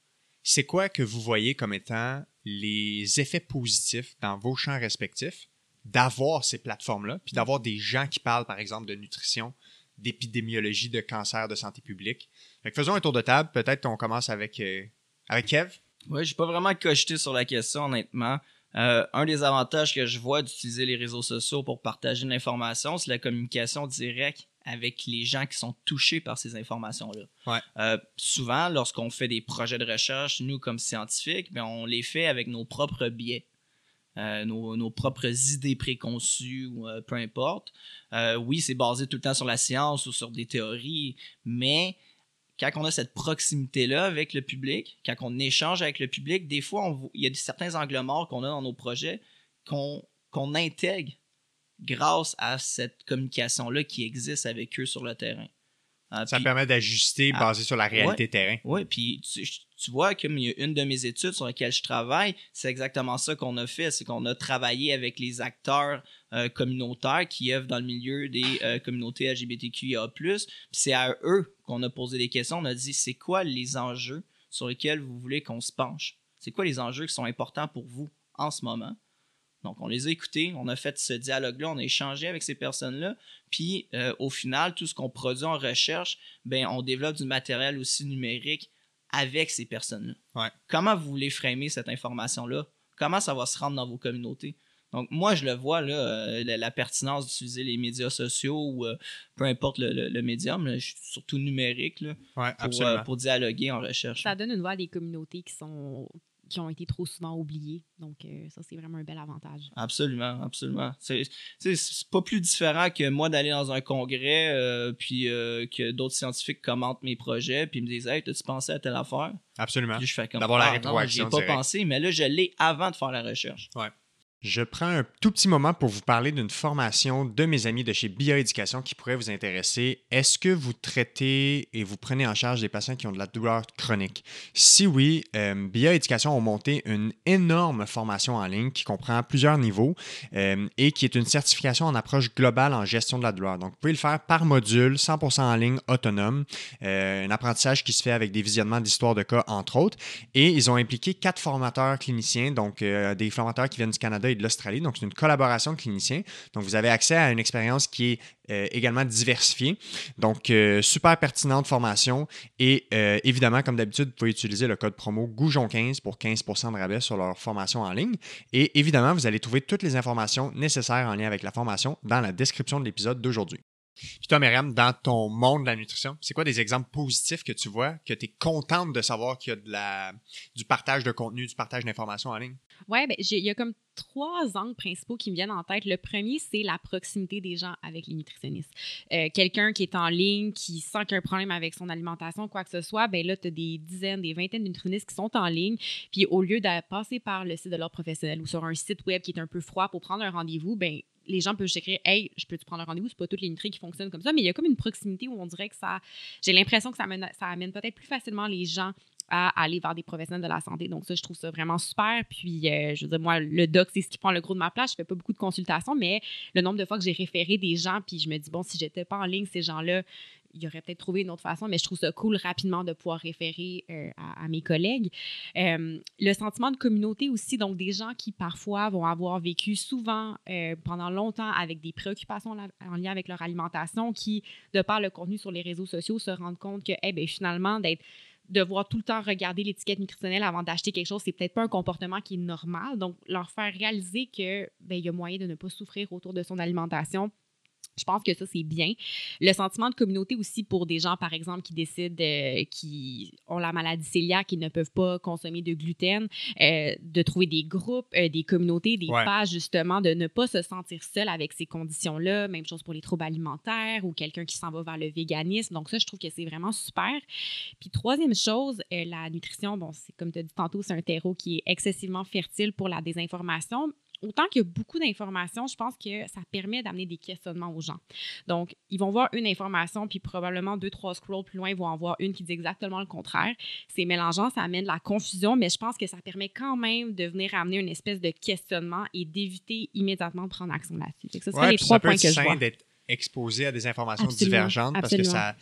C'est quoi que vous voyez comme étant les effets positifs dans vos champs respectifs d'avoir ces plateformes-là, puis d'avoir des gens qui parlent, par exemple, de nutrition, d'épidémiologie, de cancer, de santé publique? Fait que faisons un tour de table. Peut-être qu'on commence avec, euh, avec Kev. Ouais, j'ai pas vraiment cogité sur la question, honnêtement. Euh, un des avantages que je vois d'utiliser les réseaux sociaux pour partager l'information, c'est la communication directe avec les gens qui sont touchés par ces informations-là. Ouais. Euh, souvent, lorsqu'on fait des projets de recherche, nous, comme scientifiques, ben, on les fait avec nos propres biais. Euh, nos, nos propres idées préconçues ou euh, peu importe. Oui, c'est basé tout le temps sur la science ou sur des théories, mais quand on a cette proximité-là avec le public, quand on échange avec le public, des fois, on il y a certains angles morts qu'on a dans nos projets qu'on qu'on intègre grâce à cette communication-là qui existe avec eux sur le terrain. Euh, Ça permet d'ajuster Ah, basé sur la réalité terrain. oui, puis tu, tu vois, comme il y a une de mes études sur laquelle je travaille, c'est exactement ça qu'on a fait. C'est qu'on a travaillé avec les acteurs euh, communautaires qui œuvrent dans le milieu des euh, communautés LGBTQIA. C'est à eux qu'on a posé des questions. On a dit c'est quoi les enjeux sur lesquels vous voulez qu'on se penche? C'est quoi les enjeux qui sont importants pour vous en ce moment? Donc, on les a écoutés, on a fait ce dialogue-là, on a échangé avec ces personnes-là, puis euh, au final, tout ce qu'on produit en recherche, ben, on développe du matériel aussi numérique avec ces personnes-là. Ouais. Comment vous voulez framer cette information-là? Comment ça va se rendre dans vos communautés? Donc, moi, je le vois, là, euh, la, la pertinence d'utiliser les médias sociaux ou euh, peu importe le, le- le médium, là, je suis surtout numérique, là, Ouais, pour, euh, pour dialoguer en recherche. Ça donne une voix à des communautés qui sont qui ont été trop souvent oubliées. Donc, euh, ça, c'est vraiment un bel avantage. Absolument, absolument. C'est pas plus différent que moi d'aller dans un congrès, euh, puis euh, que d'autres scientifiques commentent mes projets, puis me disent Hey, t'as-tu pensé à telle affaire? Absolument. Puis je fais comme D'avoir la Ah, non, rétroaction j'y ai pas pensé, mais là, je l'ai avant de faire la recherche. Je prends un tout petit moment pour vous parler d'une formation de mes amis de chez Bioéducation qui pourrait vous intéresser. Est-ce que vous traitez et vous prenez en charge des patients qui ont de la douleur chronique? Si oui, euh, Bioéducation ont monté une énorme formation en ligne qui comprend plusieurs niveaux euh, et qui est une certification en approche globale en gestion de la douleur. Donc, vous pouvez le faire par module, 100% en ligne, autonome. Euh, un apprentissage qui se fait avec des visionnements d'histoires de cas, entre autres. Et ils ont impliqué quatre formateurs cliniciens, donc des formateurs qui viennent du Canada de l'Australie. Donc, c'est une collaboration de cliniciens. Donc, vous avez accès à une expérience qui est euh, également diversifiée. Donc, euh, super pertinente formation. Et euh, évidemment, comme d'habitude, vous pouvez utiliser le code promo Goujon15 pour 15% de rabais sur leur formation en ligne. Et évidemment, vous allez trouver toutes les informations nécessaires en lien avec la formation dans la description de l'épisode d'aujourd'hui. Puis toi, Myriam, dans ton monde de la nutrition, c'est quoi des exemples positifs que tu vois, que tu es contente de savoir qu'il y a du partage de contenu, du partage d'informations en ligne? Ouais, ben, il y a comme trois angles principaux qui me viennent en tête. Le premier, c'est la proximité des gens avec les nutritionnistes. Euh, Quelqu'un qui est en ligne, qui sent qu'il y a un problème avec son alimentation, quoi que ce soit, ben là, tu as des dizaines, des vingtaines de nutritionnistes qui sont en ligne. Puis au lieu de passer par le site de l'ordre professionnel ou sur un site web qui est un peu froid pour prendre un rendez-vous, ben les gens peuvent s'écrire Hey, je peux-tu prendre un rendez-vous? C'est pas toutes les nutries qui fonctionnent comme ça, mais il y a comme une proximité où on dirait que ça. J'ai l'impression que ça amène, peut-être plus facilement les gens à aller vers des professionnels de la santé. Donc, ça, je trouve ça vraiment super. Puis, euh, je veux dire, moi, le doc, c'est ce qui prend le gros de ma place. Je fais pas beaucoup de consultations, mais le nombre de fois que j'ai référé des gens, puis je me dis, bon, si j'étais pas en ligne, ces gens-là, il aurait peut-être trouvé une autre façon, mais je trouve ça cool rapidement de pouvoir référer euh, à, mes collègues. Euh, le sentiment de communauté aussi, donc des gens qui parfois vont avoir vécu souvent euh, pendant longtemps avec des préoccupations en lien avec leur alimentation, qui, de par le contenu sur les réseaux sociaux, se rendent compte que, eh ben, finalement, d'être devoir tout le temps regarder l'étiquette nutritionnelle avant d'acheter quelque chose, c'est peut-être pas un comportement qui est normal. Donc, leur faire réaliser que ben, il y a moyen de ne pas souffrir autour de son alimentation. Je pense que ça, c'est bien. Le sentiment de communauté aussi pour des gens, par exemple, qui décident, euh, qui ont la maladie cœliaque, qui ne peuvent pas consommer de gluten, euh, de trouver des groupes, euh, des communautés, des Ouais. pages, justement, de ne pas se sentir seul avec ces conditions-là. Même chose pour les troubles alimentaires ou quelqu'un qui s'en va vers le véganisme. Donc, ça, je trouve que c'est vraiment super. Puis, troisième chose, la nutrition, bon, c'est comme tu as dit tantôt, c'est un terreau qui est excessivement fertile pour la désinformation. Autant qu'il y a beaucoup d'informations, je pense que ça permet d'amener des questionnements aux gens. Donc, ils vont voir une information, puis probablement deux, trois scrolls plus loin, ils vont en voir une qui dit exactement le contraire. C'est mélangeant, ça amène de la confusion, mais je pense que ça permet quand même de venir amener une espèce de questionnement et d'éviter immédiatement de prendre action là-dessus. Que ça Ouais, les trois ça points que je vois. d'être exposé à des informations Absolument, divergentes parce que ça,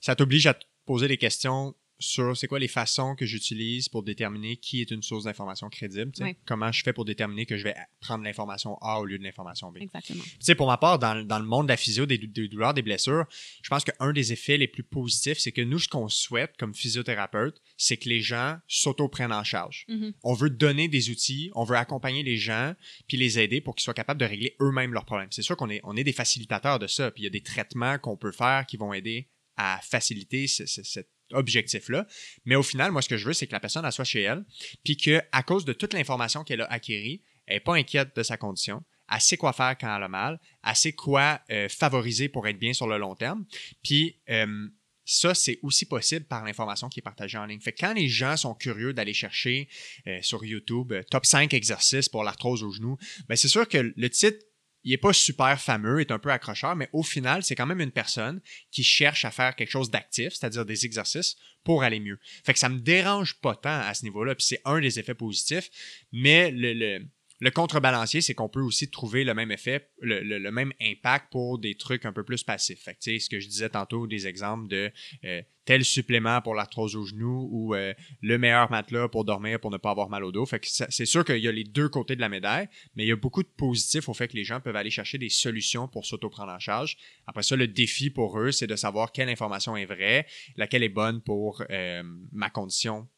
ça t'oblige à te poser des questions sur c'est quoi les façons que j'utilise pour déterminer qui est une source d'information crédible. Comment je fais pour déterminer que je vais prendre l'information A au lieu de l'information B. Exactement. Tu sais, pour ma part, dans, dans le monde de la physio, des, des douleurs, des blessures, je pense qu'un des effets les plus positifs, c'est que nous, ce qu'on souhaite comme physiothérapeute, c'est que les gens s'auto-prennent en charge. Mhm. On veut donner des outils, on veut accompagner les gens, puis les aider pour qu'ils soient capables de régler eux-mêmes leurs problèmes. C'est sûr qu'on est, on est des facilitateurs de ça, puis il y a des traitements qu'on peut faire qui vont aider à faciliter ce- ce- cet objectif-là. Mais au final, moi, ce que je veux, c'est que la personne, elle soit chez elle, puis qu'à cause de toute l'information qu'elle a acquérie, elle n'est pas inquiète de sa condition, elle sait quoi faire quand elle a mal, elle sait quoi euh, favoriser pour être bien sur le long terme. Puis euh, ça, c'est aussi possible par l'information qui est partagée en ligne. Fait que quand les gens sont curieux d'aller chercher euh, sur YouTube top 5 exercices pour l'arthrose au genou, ben c'est sûr que le titre, il n'est pas super fameux, est un peu accrocheur, mais au final, c'est quand même une personne qui cherche à faire quelque chose d'actif, c'est-à-dire des exercices pour aller mieux. Fait que ça me dérange pas tant à ce niveau-là, puis c'est un des effets positifs, mais le, le, le contrebalancier, c'est qu'on peut aussi trouver le même effet, le, même impact pour des trucs un peu plus passifs. Fait que, ce que je disais tantôt, des exemples de euh, tel supplément pour l'arthrose au genou ou euh, le meilleur matelas pour dormir pour ne pas avoir mal au dos. Fait que c'est sûr qu'il y a les deux côtés de la médaille, mais il y a beaucoup de positifs au fait que les gens peuvent aller chercher des solutions pour s'auto-prendre en charge. Après ça, le défi pour eux, c'est de savoir quelle information est vraie, laquelle est bonne pour euh, ma condition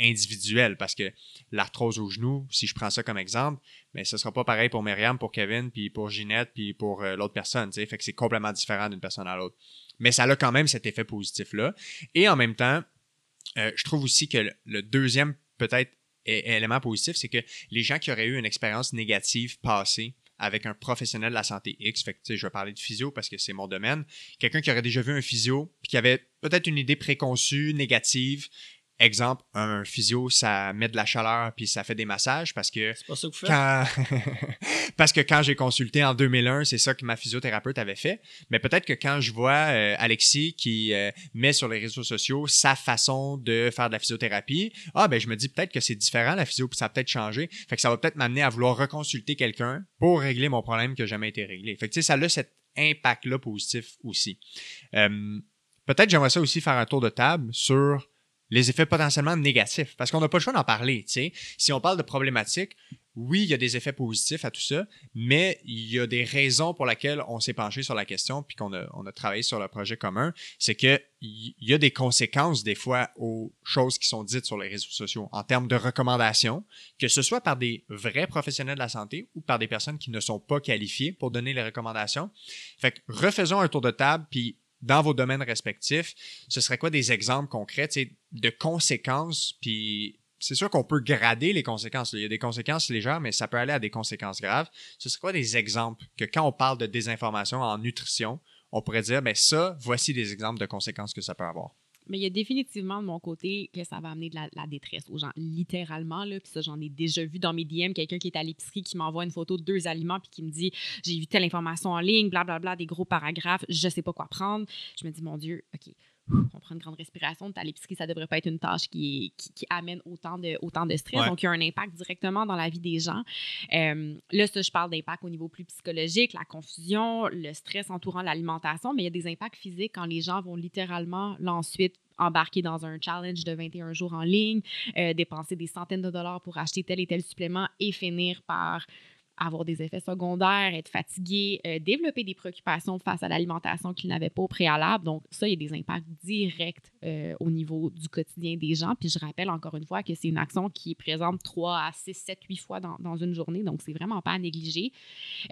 individuelle. Parce que l'arthrose au genou, si je prends ça comme exemple, mais ce sera pas pareil pour Myriam, pour Kevin, puis pour Ginette, puis pour euh, l'autre personne. Fait que c'est complètement différent d'une personne à l'autre. Mais ça a quand même cet effet positif-là. Et en même temps, euh, je trouve aussi que le, deuxième, peut-être, élément positif, c'est que les gens qui auraient eu une expérience négative passée avec un professionnel de la santé X, fait je vais parler de physio parce que c'est mon domaine, quelqu'un qui aurait déjà vu un physio, puis qui avait peut-être une idée préconçue, négative, Exemple, un physio, ça met de la chaleur puis ça fait des massages parce que C'est pas ça que vous faites? quand parce que quand j'ai consulté en 2001, c'est ça que ma physiothérapeute avait fait. Mais peut-être que quand je vois euh, Alexis qui euh, met sur les réseaux sociaux sa façon de faire de la physiothérapie, ah ben je me dis peut-être que c'est différent la physio, puis ça a peut-être changé. Fait que ça va peut-être m'amener à vouloir reconsulter quelqu'un pour régler mon problème qui n'a jamais été réglé. Fait que tu sais, ça a cet impact-là positif aussi. Euh, peut-être j'aimerais ça aussi faire un tour de table sur les effets potentiellement négatifs, parce qu'on n'a pas le choix d'en parler. Si on parle de problématiques, oui, il y a des effets positifs à tout ça, mais il y a des raisons pour lesquelles on s'est penché sur la question puis qu'on a, on a travaillé sur le projet commun. C'est qu'il y a des conséquences des fois aux choses qui sont dites sur les réseaux sociaux en termes de recommandations, que ce soit par des vrais professionnels de la santé ou par des personnes qui ne sont pas qualifiées pour donner les recommandations. Fait que refaisons un tour de table puis dans vos domaines respectifs, ce serait quoi des exemples concrets de conséquences? Puis c'est sûr qu'on peut grader les conséquences. Il y a des conséquences légères, mais ça peut aller à des conséquences graves. Ce serait quoi des exemples que quand on parle de désinformation en nutrition, on pourrait dire, ben ça, voici des exemples de conséquences que ça peut avoir? Mais il y a définitivement de mon côté que ça va amener de la, détresse aux gens, littéralement. Là, puis ça, j'en ai déjà vu dans mes DM, quelqu'un qui est à l'épicerie qui m'envoie une photo de deux aliments puis qui me dit J'ai vu telle information en ligne, blablabla, des gros paragraphes, je sais pas quoi prendre. Je me dis Mon Dieu, OK. On prend une grande respiration. À l'épicerie, ça devrait pas être une tâche qui, qui, qui amène autant de, autant de stress. Ouais. Donc, il y a un impact directement dans la vie des gens. Euh, là, ça, je parle d'impact au niveau plus psychologique, la confusion, le stress entourant l'alimentation, mais il y a des impacts physiques quand les gens vont littéralement, là, ensuite, embarquer dans un challenge de 21 jours en ligne, euh, dépenser des centaines de dollars pour acheter tel et tel supplément et finir par avoir des effets secondaires, être fatigué, euh, développer des préoccupations face à l'alimentation qu'ils n'avaient pas au préalable. Donc, ça, il y a des impacts directs euh, au niveau du quotidien des gens. Puis, je rappelle encore une fois que c'est une action qui est présente 3 à 6, 7, 8 fois dans, dans une journée. Donc, c'est vraiment pas à négliger.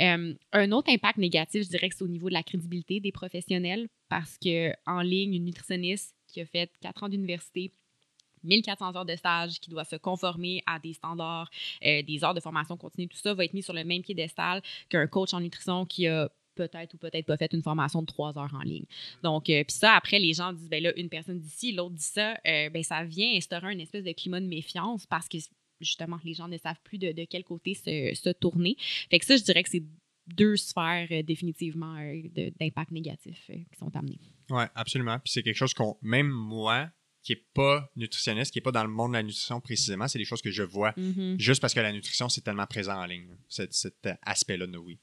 Euh, un autre impact négatif, je dirais c'est au niveau de la crédibilité des professionnels parce que en ligne, une nutritionniste qui a fait 4 ans d'université, 1400 heures de stage, qui doit se conformer à des standards, euh, des heures de formation continue, tout ça va être mis sur le même piédestal qu'un coach en nutrition qui a peut-être ou peut-être pas fait une formation de trois heures en ligne. Donc, euh, puis ça, après, les gens disent, ben là, une personne d'ici, l'autre dit ça, euh, ben ça vient instaurer une espèce de climat de méfiance parce que, justement, les gens ne savent plus de, de quel côté se, se tourner. Fait que ça, je dirais que c'est deux sphères euh, définitivement euh, d'impact négatif qui sont amenées. Oui, absolument. Puis c'est quelque chose qu'on, même moi, qui n'est pas nutritionniste, qui n'est pas dans le monde de la nutrition précisément, c'est des choses que je vois Mhm. juste parce que la nutrition, c'est tellement présent en ligne, cet, cet aspect-là de nos vies.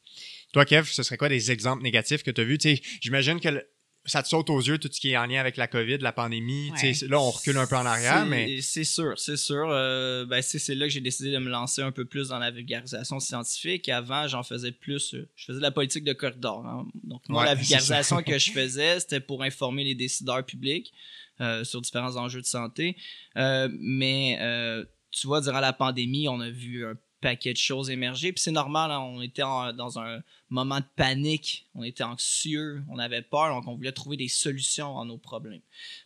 Toi, Kev, ce serait quoi des exemples négatifs que tu as vus? J'imagine que le- ça te saute aux yeux tout ce qui est en lien avec la COVID, la pandémie. Ouais. Là, on recule un peu en arrière, C'est- mais C'est sûr, c'est sûr. Euh, ben, c'est là que j'ai décidé de me lancer un peu plus dans la vulgarisation scientifique. Avant, j'en faisais plus. euh, je faisais de la politique de corridor. hein. Donc, moi, Ouais, la vulgarisation que je faisais, c'était pour informer les décideurs publics euh, sur différents enjeux de santé. Euh, mais, euh, tu vois, durant la pandémie, on a vu un paquet de choses émerger. Puis c'est normal, hein, on était en- dans un moment de panique, on était anxieux, on avait peur, donc on voulait trouver des solutions à nos problèmes.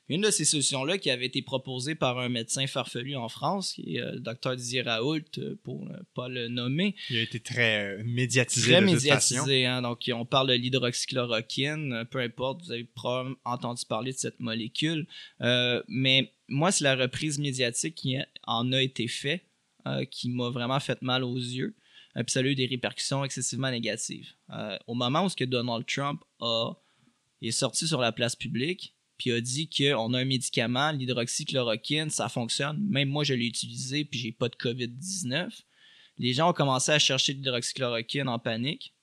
Puis une de ces solutions-là qui avait été proposée par un médecin farfelu en France, qui est euh, le docteur Didier Raoult, euh, pour ne pas le nommer, il a été très euh, médiatisé très de médiatisé. Hein, donc on parle de l'hydroxychloroquine, euh, peu importe, vous avez probablement entendu parler de cette molécule. Euh, mais moi, c'est la reprise médiatique qui en a été faite euh, qui m'a vraiment fait mal aux yeux. Euh, puis ça a eu des répercussions excessivement négatives. Euh, au moment où ce que Donald Trump a, est sorti sur la place publique, puis a dit qu'on a un médicament, l'hydroxychloroquine, ça fonctionne. Même moi, je l'ai utilisé, puis j'ai pas de COVID-19. Les gens ont commencé à chercher de l'hydroxychloroquine en panique.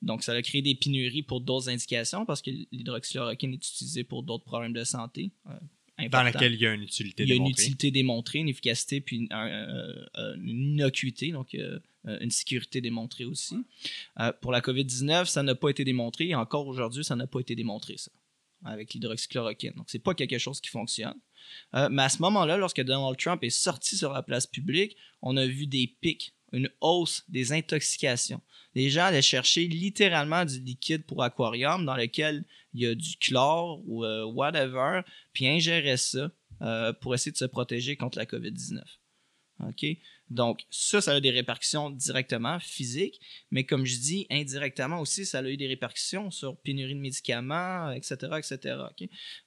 Donc, ça a créé des pénuries pour d'autres indications parce que l'hydroxychloroquine est utilisée pour d'autres problèmes de santé. Dans laquelle il y a une utilité Il y a une démontrée. utilité démontrée, une efficacité, puis une, un- euh, euh, une donc euh, euh, une sécurité démontrée aussi. Euh, pour la COVID-19, ça n'a pas été démontré. Et encore aujourd'hui, ça n'a pas été démontré, ça, avec l'hydroxychloroquine. Donc, c'est pas quelque chose qui fonctionne. Mais à ce moment-là, lorsque Donald Trump est sorti sur la place publique, on a vu des pics, une hausse des intoxications. Les gens allaient chercher littéralement du liquide pour aquarium dans lequel il y a du chlore ou euh, whatever, puis ingéraient ça euh, pour essayer de se protéger contre la COVID-19. OK? Donc, ça, ça a des répercussions directement physiques, mais comme je dis, indirectement aussi, ça a eu des répercussions sur pénurie de médicaments, etc., etc.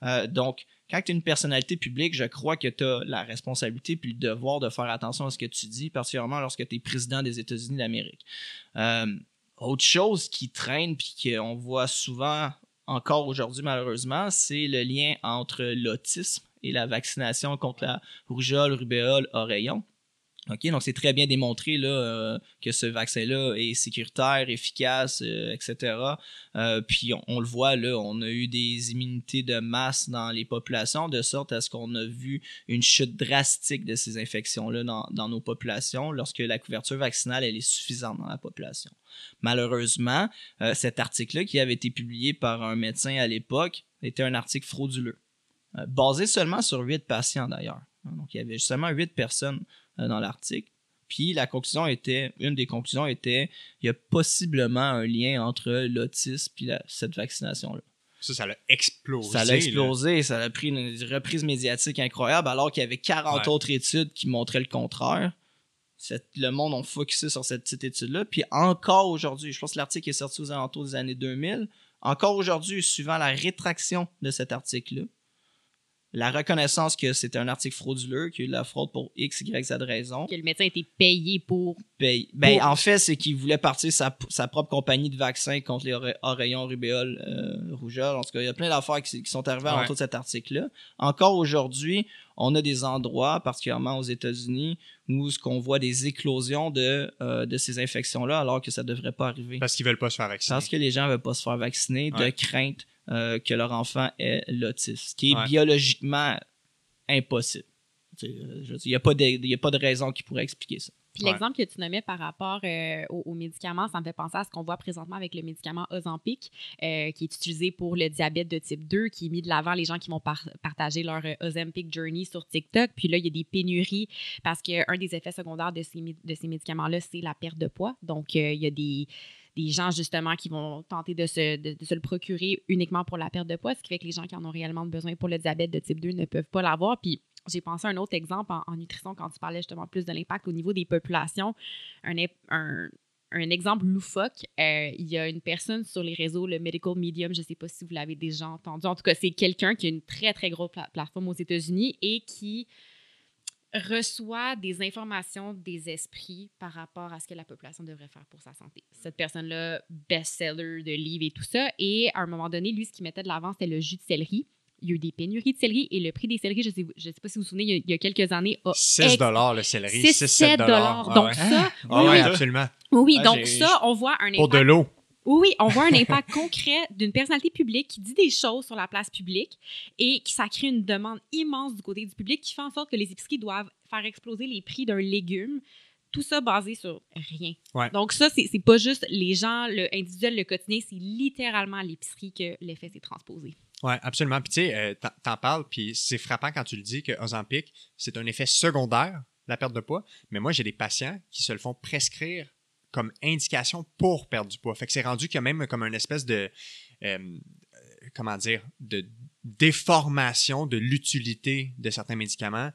Euh, donc, quand tu es une personnalité publique, je crois que tu as la responsabilité puis le devoir de faire attention à ce que tu dis, particulièrement lorsque tu es président des États-Unis d'Amérique. Euh, autre chose qui traîne puis qu'on voit souvent encore aujourd'hui malheureusement, c'est le lien entre l'autisme et la vaccination contre la rougeole, rubéole, oreillon. OK, donc c'est très bien démontré là, euh, que ce vaccin-là est sécuritaire, efficace, euh, etc. Euh, puis on, le voit là, on a eu des immunités de masse dans les populations, de sorte à ce qu'on a vu une chute drastique de ces infections-là dans, dans nos populations lorsque la couverture vaccinale elle est suffisante dans la population. Malheureusement, cet article-là qui avait été publié par un médecin à l'époque était un article frauduleux, basé seulement sur huit patients d'ailleurs. Donc il y avait seulement huit personnes dans l'article. Puis la conclusion était, une des conclusions était, il y a possiblement un lien entre l'autisme et la- cette vaccination-là. Ça, ça l'a explosé. Ça là. a explosé, ça a pris une reprise médiatique incroyable, alors qu'il y avait 40 Ouais. autres études qui montraient le contraire. Cette- le monde a focusé sur cette petite étude-là. Puis encore aujourd'hui, je pense que l'article est sorti aux alentours des années 2000. Encore aujourd'hui, suivant la rétraction de cet article-là, la reconnaissance que c'était un article frauduleux, qu'il y a eu de la fraude pour X, Y, Z raison, Que le médecin a été payé pour. paye. Ben, Pour- en fait, c'est qu'il voulait partir sa, sa propre compagnie de vaccins contre les ore- oreillons, rubéole, euh, rougeole. En tout cas, il y a plein d'affaires qui, qui sont arrivées Ouais. autour de cet article-là. Encore aujourd'hui, on a des endroits, particulièrement aux États-Unis, où ce qu'on voit des éclosions de, euh, de ces infections-là, alors que ça ne devrait pas arriver. Parce qu'ils veulent pas se faire vacciner. Parce que les gens ne veulent pas se faire vacciner de crainte euh, que leur enfant ait l'autisme, ce qui est Ouais. biologiquement impossible. Euh, Il n'y a, pas de- il y a pas de raison qui pourrait expliquer ça. Puis Ouais. l'exemple que tu nommais par rapport euh, aux, aux médicaments, ça me fait penser à ce qu'on voit présentement avec le médicament Ozempic, euh, qui est utilisé pour le diabète de type 2, qui est mis de l'avant les gens qui vont par- partager leur euh, Ozempic Journey sur TikTok. Puis là, il y a des pénuries parce qu'un des effets secondaires de ces, de ces médicaments-là, c'est la perte de poids. Donc, euh, il y a des des gens justement qui vont tenter de se, le procurer uniquement pour la perte de poids, ce qui fait que les gens qui en ont réellement besoin pour le diabète de type 2 ne peuvent pas l'avoir. Puis j'ai pensé à un autre exemple en, nutrition quand tu parlais justement plus de l'impact au niveau des populations. Un, exemple loufoque, euh, il y a une personne sur les réseaux, le Medical Medium, je ne sais pas si vous l'avez déjà entendu. En tout cas, c'est quelqu'un qui a une très, très grosse pla- plateforme aux États-Unis et qui reçoit des informations des esprits par rapport à ce que la population devrait faire pour sa santé. Cette personne-là, best-seller de livres et tout ça. Et à un moment donné, lui, ce qu'il mettait de l'avant, c'était le jus de céleri. Il y a eu des pénuries de céleri et le prix des céleris, je ne sais, je sais pas si vous vous souvenez, il y a, il y a quelques années, a 6 ex- dollars le céleri. 6, 6 7 dollars. Donc ça, Ah oui, absolument. Oui, oui, Ah, donc ça, on voit un Pour de impact. l'eau. Oui, on voit un impact concret d'une personnalité publique qui dit des choses sur la place publique et qui ça crée une demande immense du côté du public qui fait en sorte que les épiceries doivent faire exploser les prix d'un légume. Tout ça basé sur rien. Ouais. Donc ça, c'est pas juste les gens, le individuel, le quotidien, c'est littéralement à l'épicerie que l'effet s'est transposé. Oui, absolument. Puis tu sais, euh, t'en- t'en parles, puis c'est frappant quand tu le dis que Ozempic, c'est un effet secondaire, la perte de poids. Mais moi, j'ai des patients qui se le font prescrire comme indication pour perdre du poids. Fait que c'est rendu qu'il y a même comme une espèce de, euh, comment dire, de déformation de l'utilité de certains médicaments.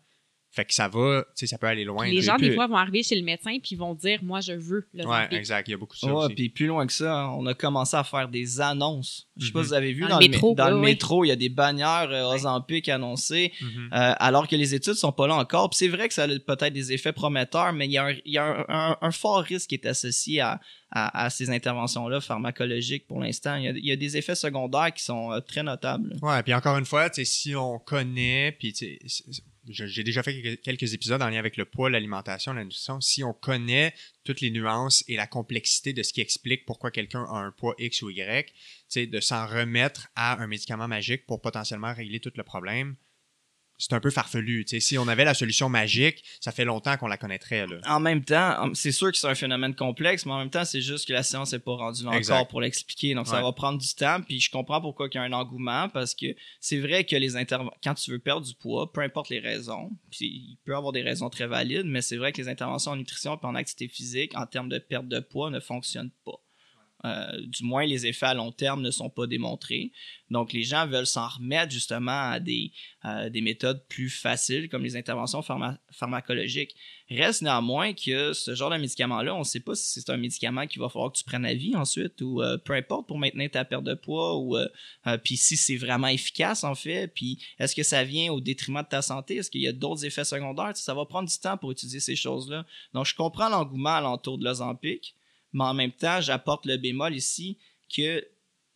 Fait que ça va, tu sais, ça peut aller loin. Puis les gens, des fois, vont arriver chez le médecin puis ils vont dire Moi, je veux le Ouais, exact. Il y a beaucoup de ça Ouais, aussi. puis plus loin que ça, on a commencé à faire des annonces. Je sais pas Mhm. si vous avez vu Dans dans, le le, métro, dans le métro, il y a des bannières euh, Ozempic annoncées, Mhm. euh, alors que les études sont pas là encore. Puis c'est vrai que ça a peut-être des effets prometteurs, mais il y a un, il y a un, un- un fort risque qui est associé à, à, à ces interventions-là pharmacologiques pour l'instant. Il, y a- il y a des effets secondaires qui sont euh, très notables. Ouais, puis encore une fois, tu sais, si on connaît, puis j'ai déjà fait quelques- épisodes en lien avec le poids, l'alimentation, la nutrition. Si on connaît toutes les nuances et la complexité de ce qui explique pourquoi quelqu'un a un poids X ou Y, de s'en remettre à un médicament magique pour potentiellement régler tout le problème, c'est un peu farfelu. Si on avait la solution magique, ça fait longtemps qu'on la connaîtrait. Là. En même temps, c'est sûr que c'est un phénomène complexe, mais en même temps, c'est juste que la science n'est pas rendue là Exact. encore pour l'expliquer. Donc, ça va prendre du temps. Puis, je comprends pourquoi il y a un engouement, parce que c'est vrai que les interventions, quand tu veux perdre du poids, peu importe les raisons, puis il peut y avoir des raisons très valides, mais c'est vrai que les interventions en nutrition et en activité physique, en termes de perte de poids, ne fonctionnent pas. Euh, du moins, les effets à long terme ne sont pas démontrés. Donc, les gens veulent s'en remettre justement à des, des méthodes plus faciles, comme les interventions pharma- pharmacologiques. Reste néanmoins que ce genre de médicament-là, on ne sait pas si c'est un médicament qu'il va falloir que tu prennes à vie ensuite ou euh, peu importe pour maintenir ta perte de poids ou euh, puis si c'est vraiment efficace en fait, puis est-ce que ça vient au détriment de ta santé, est-ce qu'il y a d'autres effets secondaires, ça va prendre du temps pour étudier ces choses-là. Donc je comprends l'engouement alentour de l'Ozempic, mais en même temps, j'apporte le bémol ici que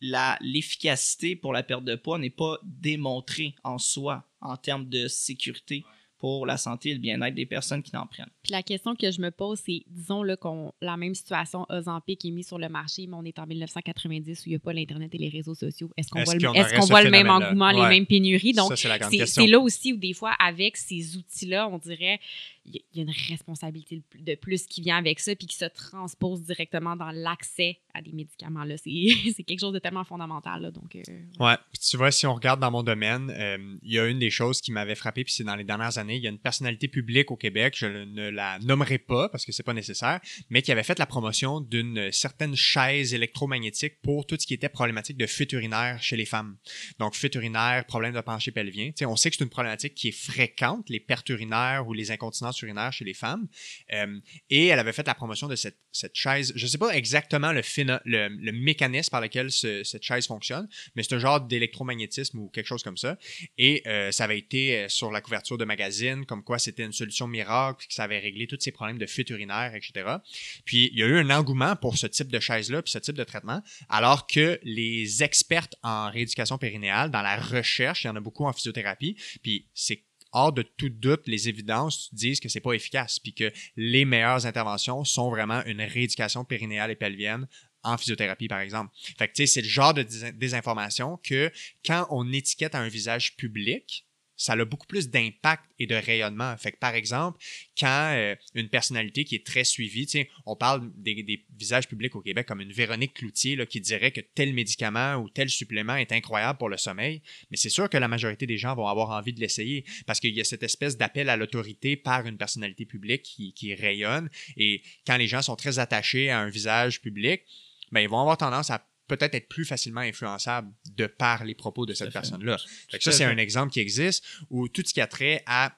la- l'efficacité pour la perte de poids n'est pas démontrée en soi en termes de sécurité pour la santé et le bien-être des personnes qui en prennent. Puis la question que je me pose, c'est, disons là, qu'on la même situation Ozempic est mise sur le marché, mais on est en 1990 où il n'y a pas l'Internet et les réseaux sociaux. Est-ce qu'on voit, le- qu'on voit même engouement, Ouais. les mêmes pénuries? Donc, ça, c'est la grande c'est question. c'est là aussi où des fois, avec ces outils-là, on dirait il y, a une responsabilité de plus qui vient avec ça puis qui se transpose directement dans l'accès à des médicaments. là. C'est quelque chose de tellement fondamental. là. donc, euh, Ouais, tu vois, si on regarde dans mon domaine, euh, il y a une des choses qui m'avait frappé, puis c'est dans les dernières années, il y a une personnalité publique au Québec, je ne la nommerai pas parce que c'est pas nécessaire, mais qui avait fait la promotion d'une certaine chaise électromagnétique pour tout ce qui était problématique de fuite urinaire chez les femmes. Donc, fuite urinaire, problème de pencher pelvien. Tu sais, on sait que c'est une problématique qui est fréquente, les pertes urinaires ou les incontinences urinaires chez les femmes. Euh, et elle avait fait la promotion de cette, cette chaise. Je ne sais pas exactement le, mécanisme par lequel ce- cette chaise fonctionne, mais c'est un genre d'électromagnétisme ou quelque chose comme ça. Et euh, ça avait été euh, sur la couverture de magazines, comme quoi c'était une solution miracle, que ça avait réglé tous ces problèmes de fuite urinaire, etc. Puis il y a eu un engouement pour ce type de chaise-là, puis ce type de traitement, alors que les expertes en rééducation périnéale, dans la recherche, il y en a beaucoup en physiothérapie, puis c'est hors de tout doute, les évidences disent que c'est pas efficace, puis que les meilleures interventions sont vraiment une rééducation périnéale et pelvienne en physiothérapie, par exemple. Fait que, c'est le genre de dés- désinformation que quand on étiquette à un visage public, ça a beaucoup plus d'impact et de rayonnement. Fait que, par exemple, quand euh, une personnalité qui est très suivie, on parle des, visages publics au Québec comme une Véronique Cloutier qui dirait que tel médicament ou tel supplément est incroyable pour le sommeil, mais c'est sûr que la majorité des gens vont avoir envie de l'essayer parce qu'il y a cette espèce d'appel à l'autorité par une personnalité publique qui, qui rayonne. Et quand les gens sont très attachés à un visage public, ben, ils vont avoir tendance à peut-être être plus facilement influençables de par les propos de cette personne-là. Ça, c'est un exemple qui existe où tout ce qui a trait à.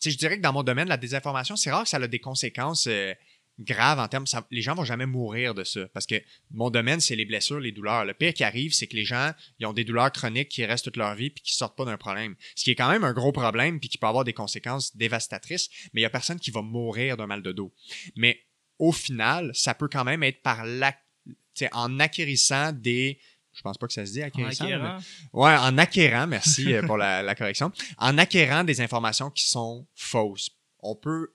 Tu sais, je dirais que dans mon domaine, la désinformation, c'est rare que ça a des conséquences euh, graves en termes. ça- les gens vont jamais mourir de ça. Parce que mon domaine, c'est les blessures, les douleurs. Le pire qui arrive, c'est que les gens, ils ont des douleurs chroniques qui restent toute leur vie puis qui sortent pas d'un problème. Ce qui est quand même un gros problème puis qui peut avoir des conséquences dévastatrices, mais il y a personne qui va mourir d'un mal de dos. Mais au final, ça peut quand même être par la, tu sais, en acquérissant des. Je pense pas que ça se dit En acquérissant. mais- acquérant. Ouais, en acquérant, merci euh, pour la, la correction, en acquérant des informations qui sont fausses. On peut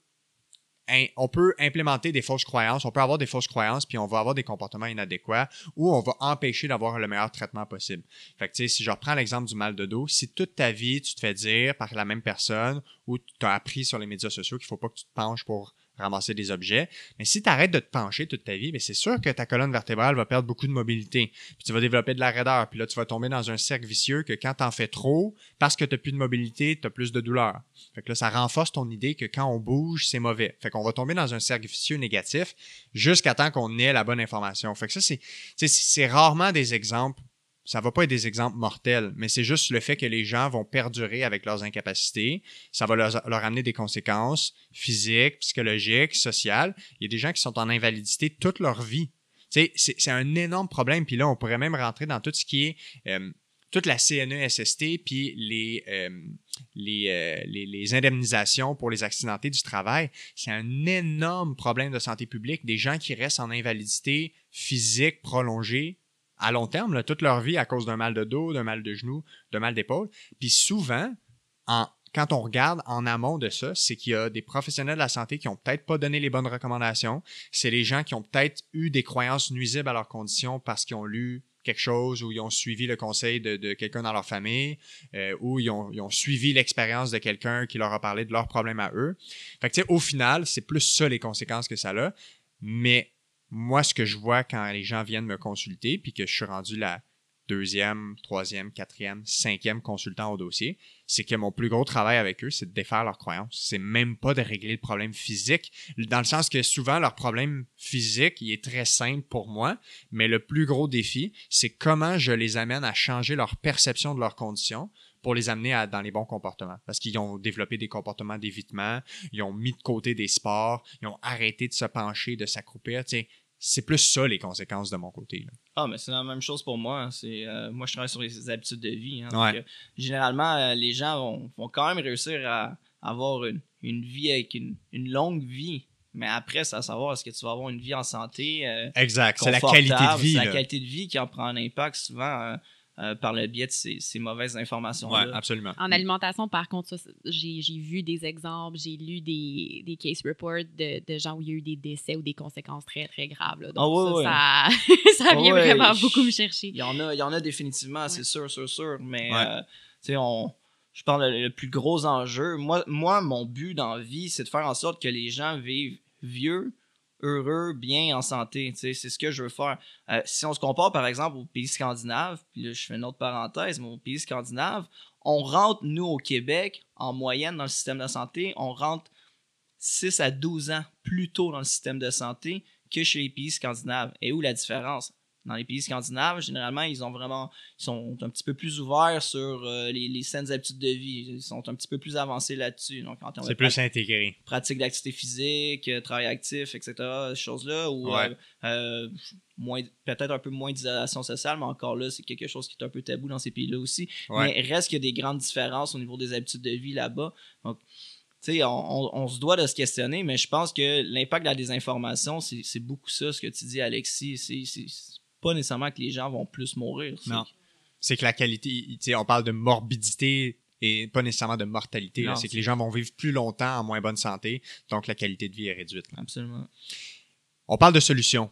in- on peut implémenter des fausses croyances, on peut avoir des fausses croyances, puis on va avoir des comportements inadéquats ou on va empêcher d'avoir le meilleur traitement possible. Fait que, si je reprends l'exemple du mal de dos, si toute ta vie, tu te fais dire par la même personne ou tu as appris sur les médias sociaux qu'il faut pas que tu te penches pour ramasser des objets, mais si tu arrêtes de te pencher toute ta vie, mais c'est sûr que ta colonne vertébrale va perdre beaucoup de mobilité. Puis tu vas développer de la raideur, puis là, tu vas tomber dans un cercle vicieux que quand tu en fais trop, parce que tu plus de mobilité, tu as plus de douleur. Fait que là, ça renforce ton idée que quand on bouge, c'est mauvais. Fait qu'on va tomber dans un cercle vicieux négatif jusqu'à temps qu'on ait la bonne information. Fait que ça, c'est, c'est rarement des exemples. Ça va pas être des exemples mortels, mais c'est juste le fait que les gens vont perdurer avec leurs incapacités. Ça va leur, amener des conséquences physiques, psychologiques, sociales. Il y a des gens qui sont en invalidité toute leur vie. C'est un énorme problème. Puis là, on pourrait même rentrer dans tout ce qui est euh, toute la CNESST, puis les, euh, euh, les, les indemnisations pour les accidentés du travail. C'est un énorme problème de santé publique. Des gens qui restent en invalidité physique prolongée à long terme, toute leur vie à cause d'un mal de dos, d'un mal de genou, d'un mal d'épaule. Puis souvent, en, quand on regarde en amont de ça, c'est qu'il y a des professionnels de la santé qui ont peut-être pas donné les bonnes recommandations. C'est les gens qui ont peut-être eu des croyances nuisibles à leurs conditions parce qu'ils ont lu quelque chose ou ils ont suivi le conseil de, quelqu'un dans leur famille euh, ou ils ont, suivi l'expérience de quelqu'un qui leur a parlé de leurs problèmes à eux. Fait que, au final, c'est plus ça les conséquences que ça a. Mais moi, ce que je vois quand les gens viennent me consulter, puis que je suis rendu la deuxième, troisième, quatrième, cinquième consultant au dossier, c'est que mon plus gros travail avec eux, c'est de défaire leurs croyances. C'est même pas de régler le problème physique, dans le sens que souvent leur problème physique, est très simple pour moi, mais le plus gros défi, c'est comment je les amène à changer leur perception de leurs conditions pour les amener à, dans les bons comportements. Parce qu'ils ont développé des comportements d'évitement, ils ont mis de côté des sports, ils ont arrêté de se pencher, de s'accroupir. C'est plus ça les conséquences de mon côté. là. Ah, mais c'est la même chose pour moi. hein. C'est, euh, moi, je travaille sur les habitudes de vie. hein. Ouais. Donc, euh, généralement, euh, les gens vont, vont quand même réussir à avoir une, une vie avec une, une longue vie. Mais après, c'est à savoir est-ce que tu vas avoir une vie en santé. euh, Exact. C'est la qualité de vie. C'est la qualité de vie qui en prend un impact souvent euh, euh, par le biais de ces, ces mauvaises informations-là. Ouais, absolument. En alimentation, par contre, j'ai vu des exemples, j'ai lu des, des case reports de, de gens où il y a eu des décès ou des conséquences très, très graves. là. Donc, Ah ouais, ça, ça, ça vient Ouais, vraiment beaucoup me chercher. Il y en a, il y en a définitivement, Ouais. c'est sûr, sûr, sûr. Mais, Ouais. euh, tu sais, on. Je parle le, le plus gros enjeu. Moi, moi, mon but dans la vie, c'est de faire en sorte que les gens vivent vieux, heureux, bien, en santé. C'est ce que je veux faire. Euh, si on se compare, par exemple, aux pays scandinaves, puis je fais une autre parenthèse, mais aux pays scandinaves, on rentre, nous, au Québec, en moyenne, dans le système de santé, on rentre 6 à 12 ans plus tôt dans le système de santé que chez les pays scandinaves. Et où la différence? Dans les pays scandinaves, généralement, ils ont vraiment, ils sont un petit peu plus ouverts sur euh, les, les saines habitudes de vie. Ils sont un petit peu plus avancés là-dessus. Donc, C'est plus intégré. pratique d'activité physique, euh, travail actif, etc., ces choses-là, ou Ouais. euh, euh, moins, peut-être un peu moins d'isolation sociale, mais encore là, c'est quelque chose qui est un peu tabou dans ces pays-là aussi. Ouais. Mais reste qu'il y a des grandes différences au niveau des habitudes de vie là-bas. Donc, tu sais, on, on- on se doit de se questionner, mais je pense que l'impact de la désinformation, c'est beaucoup ça, ce que tu dis, Alexis. C'est pas nécessairement que les gens vont plus mourir. Non. C'est que la qualité, tu sais, on parle de morbidité et pas nécessairement de mortalité. C'est que les gens vont vivre plus longtemps en moins bonne santé, donc la qualité de vie est réduite. là. Absolument. On parle de solutions.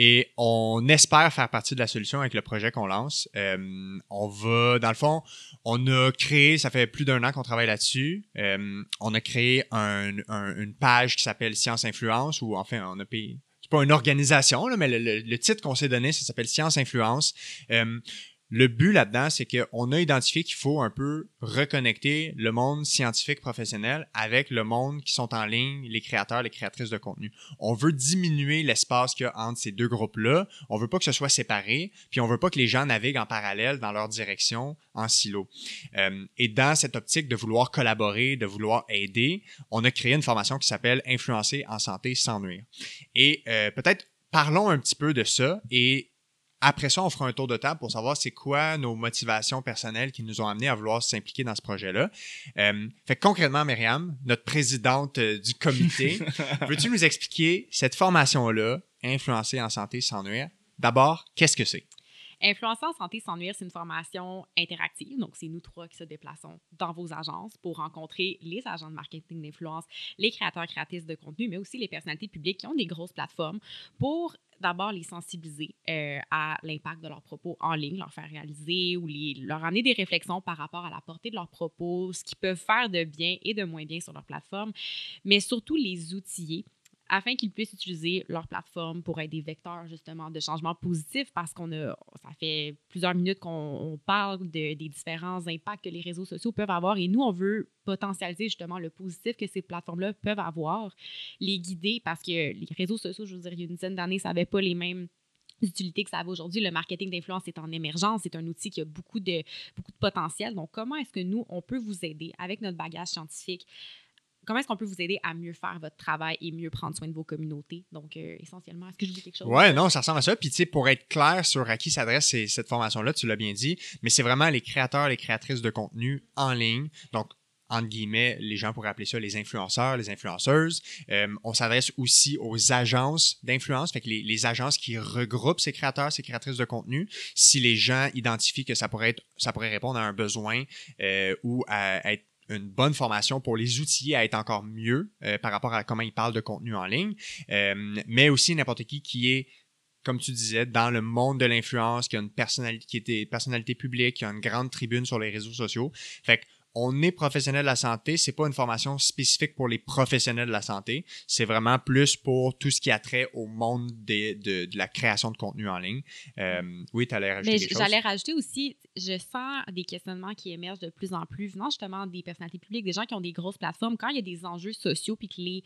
Et on espère faire partie de la solution avec le projet qu'on lance. Euh, on va, dans le fond, on a créé, ça fait plus d'un an qu'on travaille là-dessus. Euh, on a créé un- un- une page qui s'appelle Science Influence, ou enfin, on a payé. Pas une organisation, là, mais le, le- le titre qu'on s'est donné, ça s'appelle Science Influence. Euh, le but là-dedans, c'est qu'on a identifié qu'il faut un peu reconnecter le monde scientifique professionnel avec le monde qui sont en ligne, les créateurs, les créatrices de contenu. On veut diminuer l'espace qu'il y a entre ces deux groupes-là. On veut pas que ce soit séparé, puis on veut pas que les gens naviguent en parallèle dans leur direction en silo. Euh, et dans cette optique de vouloir collaborer, de vouloir aider, on a créé une formation qui s'appelle Influencer en santé sans nuire. Et euh, peut-être parlons un petit peu de ça et après ça, on fera un tour de table pour savoir c'est quoi nos motivations personnelles qui nous ont amenés à vouloir s'impliquer dans ce projet-là. Euh, fait que concrètement, Myriam, notre présidente euh, du comité, veux-tu nous expliquer cette formation-là, influencer en santé sans nuire? D'abord, qu'est-ce que c'est? Influenceur santé sans nuire, c'est une formation interactive. Donc, c'est nous trois qui se déplaçons dans vos agences pour rencontrer les agents de marketing d'influence, les créateurs, créatrices de contenu, mais aussi les personnalités publiques qui ont des grosses plateformes pour d'abord les sensibiliser euh, à l'impact de leurs propos en ligne, leur faire réaliser ou leur amener des réflexions par rapport à la portée de leurs propos, ce qu'ils peuvent faire de bien et de moins bien sur leur plateforme, mais surtout les outiller afin qu'ils puissent utiliser leur plateforme pour être des vecteurs justement de changement positif parce qu'on a, ça fait plusieurs minutes qu'on parle de, des différents impacts que les réseaux sociaux peuvent avoir et nous, on veut potentialiser justement le positif que ces plateformes-là peuvent avoir, les guider parce que les réseaux sociaux, je veux dire, il y a une dizaine d'années, ça n'avait pas les mêmes utilités que ça avait aujourd'hui. Le marketing d'influence est en émergence. C'est un outil qui a beaucoup de, beaucoup de potentiel. Donc, comment est-ce que nous, on peut vous aider avec notre bagage scientifique comment est-ce qu'on peut vous aider à mieux faire votre travail et mieux prendre soin de vos communautés? Donc, euh, essentiellement, est-ce que je dis quelque chose? Ouais, non, ça ressemble à ça. Puis, tu sais, pour être clair sur à qui s'adresse cette formation-là, tu l'as bien dit, mais c'est vraiment les créateurs, les créatrices de contenu en ligne. Donc, entre guillemets, les gens pourraient appeler ça les influenceurs, les influenceuses. Euh, on s'adresse aussi aux agences d'influence, fait que les, les, agences qui regroupent ces créateurs, ces créatrices de contenu. Si les gens identifient que ça pourrait être, ça pourrait répondre à un besoin euh, ou à être une bonne formation pour les outiller à être encore mieux euh, par rapport à comment ils parlent de contenu en ligne, euh, mais aussi n'importe qui qui est comme tu disais, dans le monde de l'influence, qui a une personnalité, qui est personnalité publique, qui a une grande tribune sur les réseaux sociaux. Fait on est professionnel de la santé, c'est pas une formation spécifique pour les professionnels de la santé, c'est vraiment plus pour tout ce qui a trait au monde de, la création de contenu en ligne. Euh, oui, tu allais rajouter chose. J'allais rajouter aussi, je sens des questionnements qui émergent de plus en plus venant justement des personnalités publiques, des gens qui ont des grosses plateformes. Quand il y a des enjeux sociaux puis que les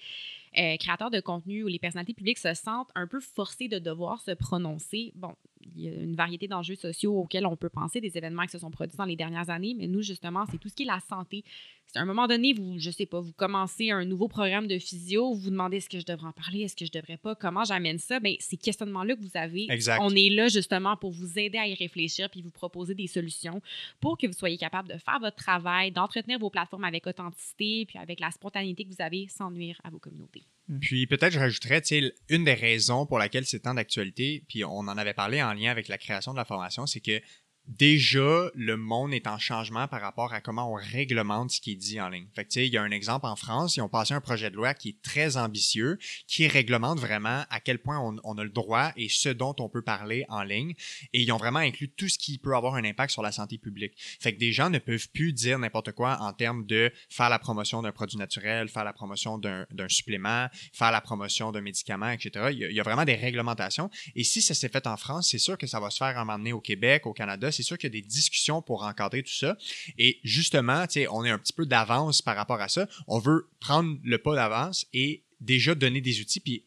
euh, créateurs de contenu ou les personnalités publiques se sentent un peu forcés de devoir se prononcer, bon, il y a une variété d'enjeux sociaux auxquels on peut penser, des événements qui se sont produits dans les dernières années, mais nous, justement, c'est tout ce qui est la santé. C'est à un moment donné, vous, je sais pas, vous commencez un nouveau programme de physio, vous vous demandez est-ce que je devrais en parler, est-ce que je devrais pas, comment j'amène ça, bien, ces questionnements-là que vous avez, on est là justement pour vous aider à y réfléchir puis vous proposer des solutions pour que vous soyez capable de faire votre travail, d'entretenir vos plateformes avec authenticité puis avec la spontanéité que vous avez sans nuire à vos communautés. Mm. Puis peut-être je rajouterais, une des raisons pour laquelle c'est tant d'actualité, puis on en avait parlé en lien avec la création de la formation, c'est que déjà, le monde est en changement par rapport à comment on réglemente ce qui est dit en ligne. Fait que, il y a un exemple en France, ils ont passé un projet de loi qui est très ambitieux, qui réglemente vraiment à quel point on, a le droit et ce dont on peut parler en ligne. Et ils ont vraiment inclus tout ce qui peut avoir un impact sur la santé publique. Fait que des gens ne peuvent plus dire n'importe quoi en termes de faire la promotion d'un produit naturel, faire la promotion d'un supplément, faire la promotion d'un médicament, etc. Il y, a, vraiment des réglementations. Et si ça s'est fait en France, c'est sûr que ça va se faire un moment donné au Québec, au Canada c'est sûr qu'il y a des discussions pour encadrer tout ça. Et justement, on est un petit peu d'avance par rapport à ça. On veut prendre le pas d'avance et déjà donner des outils puis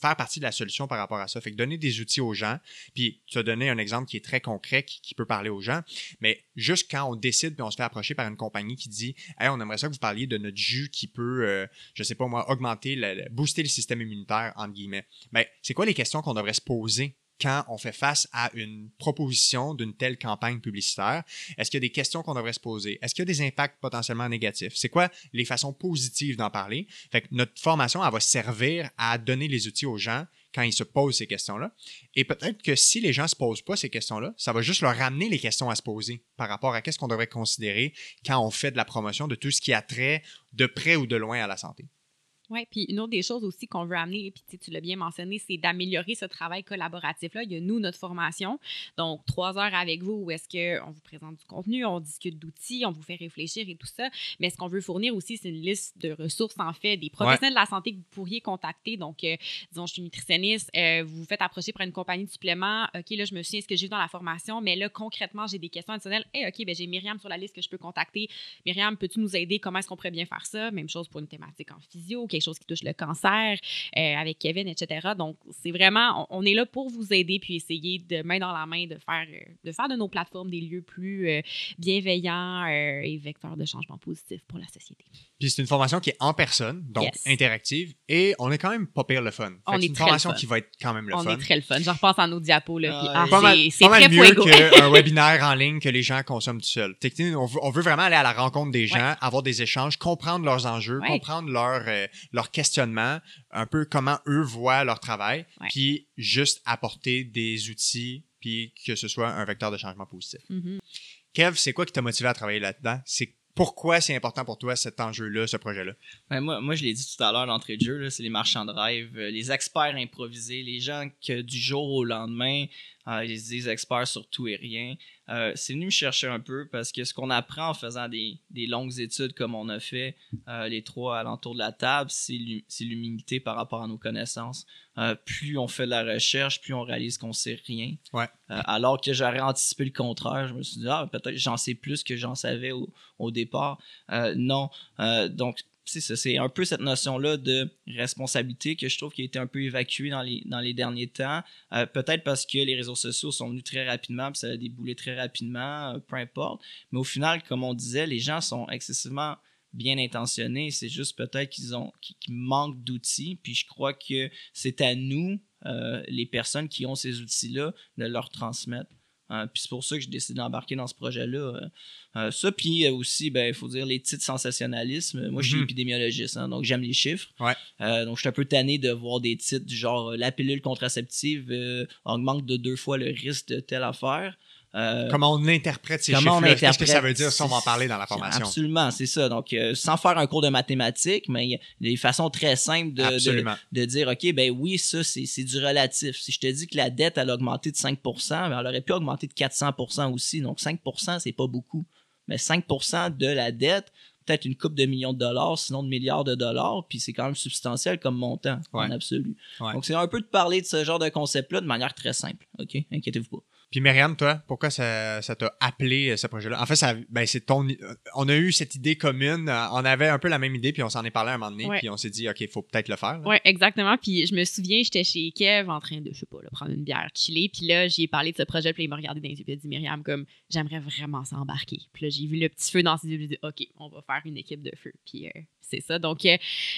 faire partie de la solution par rapport à ça. Fait que donner des outils aux gens, puis tu as donné un exemple qui est très concret, qui, peut parler aux gens, mais juste quand on décide puis on se fait approcher par une compagnie qui dit Hey, on aimerait ça que vous parliez de notre jus qui peut, euh, je sais pas moi, augmenter, booster le système immunitaire, entre guillemets. Ben, c'est quoi les questions qu'on devrait se poser quand on fait face à une proposition d'une telle campagne publicitaire? Est-ce qu'il y a des questions qu'on devrait se poser? Est-ce qu'il y a des impacts potentiellement négatifs? C'est quoi les façons positives d'en parler? Fait que notre formation, elle va servir à donner les outils aux gens quand ils se posent ces questions-là. Et peut-être que si les gens ne se posent pas ces questions-là, ça va juste leur ramener les questions à se poser par rapport à qu'est-ce qu'on devrait considérer quand on fait de la promotion de tout ce qui a trait de près ou de loin à la santé. Oui, puis une autre des choses aussi qu'on veut amener, puis tu l'as bien mentionné, c'est d'améliorer ce travail collaboratif-là. Il y a nous, notre formation, donc trois heures avec vous où est-ce qu'on vous présente du contenu, on discute d'outils, on vous fait réfléchir et tout ça. Mais ce qu'on veut fournir aussi, c'est une liste de ressources, en fait, des professionnels de la santé que vous pourriez contacter. Donc, euh, disons, je suis nutritionniste, euh, vous vous faites approcher par une compagnie de suppléments. OK, là, je me souviens ce que j'ai vu dans la formation, mais là, concrètement, j'ai des questions additionnelles. Hey, OK, ben, j'ai Myriam sur la liste que je peux contacter. Myriam, peux-tu nous aider? Comment est-ce qu'on pourrait bien faire ça? Même chose pour une thématique en physio, quelque chose qui touche le cancer, euh, avec Kevin, etc. Donc, c'est vraiment, on, est là pour vous aider puis essayer de main dans la main de faire, euh, de faire de nos plateformes des lieux plus euh, bienveillants et vecteurs de changement positif pour la société. Puis c'est une formation qui est en personne, donc interactive, et on est quand même pas pire le fun. C'est une formation qui va être quand même le fun. On est très le fun. Je repasse en nos diapos. Là, ah, c'est très mieux qu'un webinaire en ligne que les gens consomment tout seuls. On veut, on veut vraiment aller à la rencontre des gens, avoir des échanges, comprendre leurs enjeux, comprendre leurs leur questionnements, un peu comment eux voient leur travail, puis juste apporter des outils puis que ce soit un vecteur de changement positif. Mhm. Kev, c'est quoi qui t'a motivé à travailler là-dedans? C'est pourquoi c'est important pour toi cet enjeu-là, ce projet-là? Ben, moi, moi, je l'ai dit tout à l'heure d'entrée de jeu, là, c'est les marchands de rêve, euh, les experts improvisés, les gens que du jour au lendemain, ils se disent experts sur tout et rien. Euh, c'est venu me chercher un peu parce que ce qu'on apprend en faisant des, des longues études comme on a fait, euh, les trois alentours de la table, c'est l'hu- c'est l'humilité par rapport à nos connaissances. Euh, plus on fait de la recherche, plus on réalise qu'on sait rien. Ouais. Euh, alors que j'aurais anticipé le contraire, je me suis dit, ah, peut-être j'en sais plus que j'en savais au, au départ. Euh, non. Donc, c'est un peu cette notion-là de responsabilité que je trouve qui a été un peu évacuée dans les, derniers temps. Euh, peut-être parce que les réseaux sociaux sont venus très rapidement, puis ça a déboulé très rapidement, euh, peu importe. Mais au final, comme on disait, les gens sont excessivement bien intentionnés. C'est juste peut-être qu'ils manquent d'outils. Puis je crois que c'est à nous, euh, les personnes qui ont ces outils-là, de leur transmettre. Euh, puis c'est pour ça que j'ai décidé d'embarquer dans ce projet-là. Euh, euh, ça, puis euh, aussi, ben, il faut dire les titres sensationnalisme. Moi, je suis Mhm. épidémiologiste, hein, donc j'aime les chiffres. Ouais. Donc, je suis un peu tanné de voir des titres du genre la pilule contraceptive augmente de deux fois le risque de telle affaire. Euh, Comment on interprète ces Comment on chiffres-là? Qu'est-ce que ça veut dire? Ça, on va en parler dans la formation? Absolument, c'est ça. Donc, euh, sans faire un cours de mathématiques, mais il y a des façons très simples de, de, Absolument. de dire, OK, ben oui, ça, c'est du relatif. Si je te dis que la dette, elle a augmenté de 5% ben, elle aurait pu augmenter de 400% aussi. Donc, 5% c'est pas beaucoup. Mais 5% de la dette, peut-être une coupe de millions de dollars, sinon de milliards de dollars, puis c'est quand même substantiel comme montant, Ouais. en absolu. Ouais. Donc, c'est un peu de parler de ce genre de concept-là de manière très simple. OK? Inquiétez-vous pas. Puis Myriam, toi, pourquoi ça ça t'a appelé euh, ce projet-là? En fait, ça, ben, c'est ton. euh, On a eu cette idée commune. euh, On avait un peu la même idée, puis on s'en est parlé à un moment donné, Ouais. puis on s'est dit, OK, il faut peut-être le faire. Oui, exactement. Puis je me souviens, j'étais chez Kev en train de, je sais pas, là, prendre une bière, chiller. Puis là, j'y ai parlé de ce projet. Puis il m'a regardé dans les yeux. Puis il a dit, Myriam, comme, j'aimerais vraiment s'embarquer. Puis là, j'ai vu le petit feu dans ses yeux. Puis j'ai dit, OK, on va faire une équipe de feu. Puis euh, c'est ça. Donc, euh,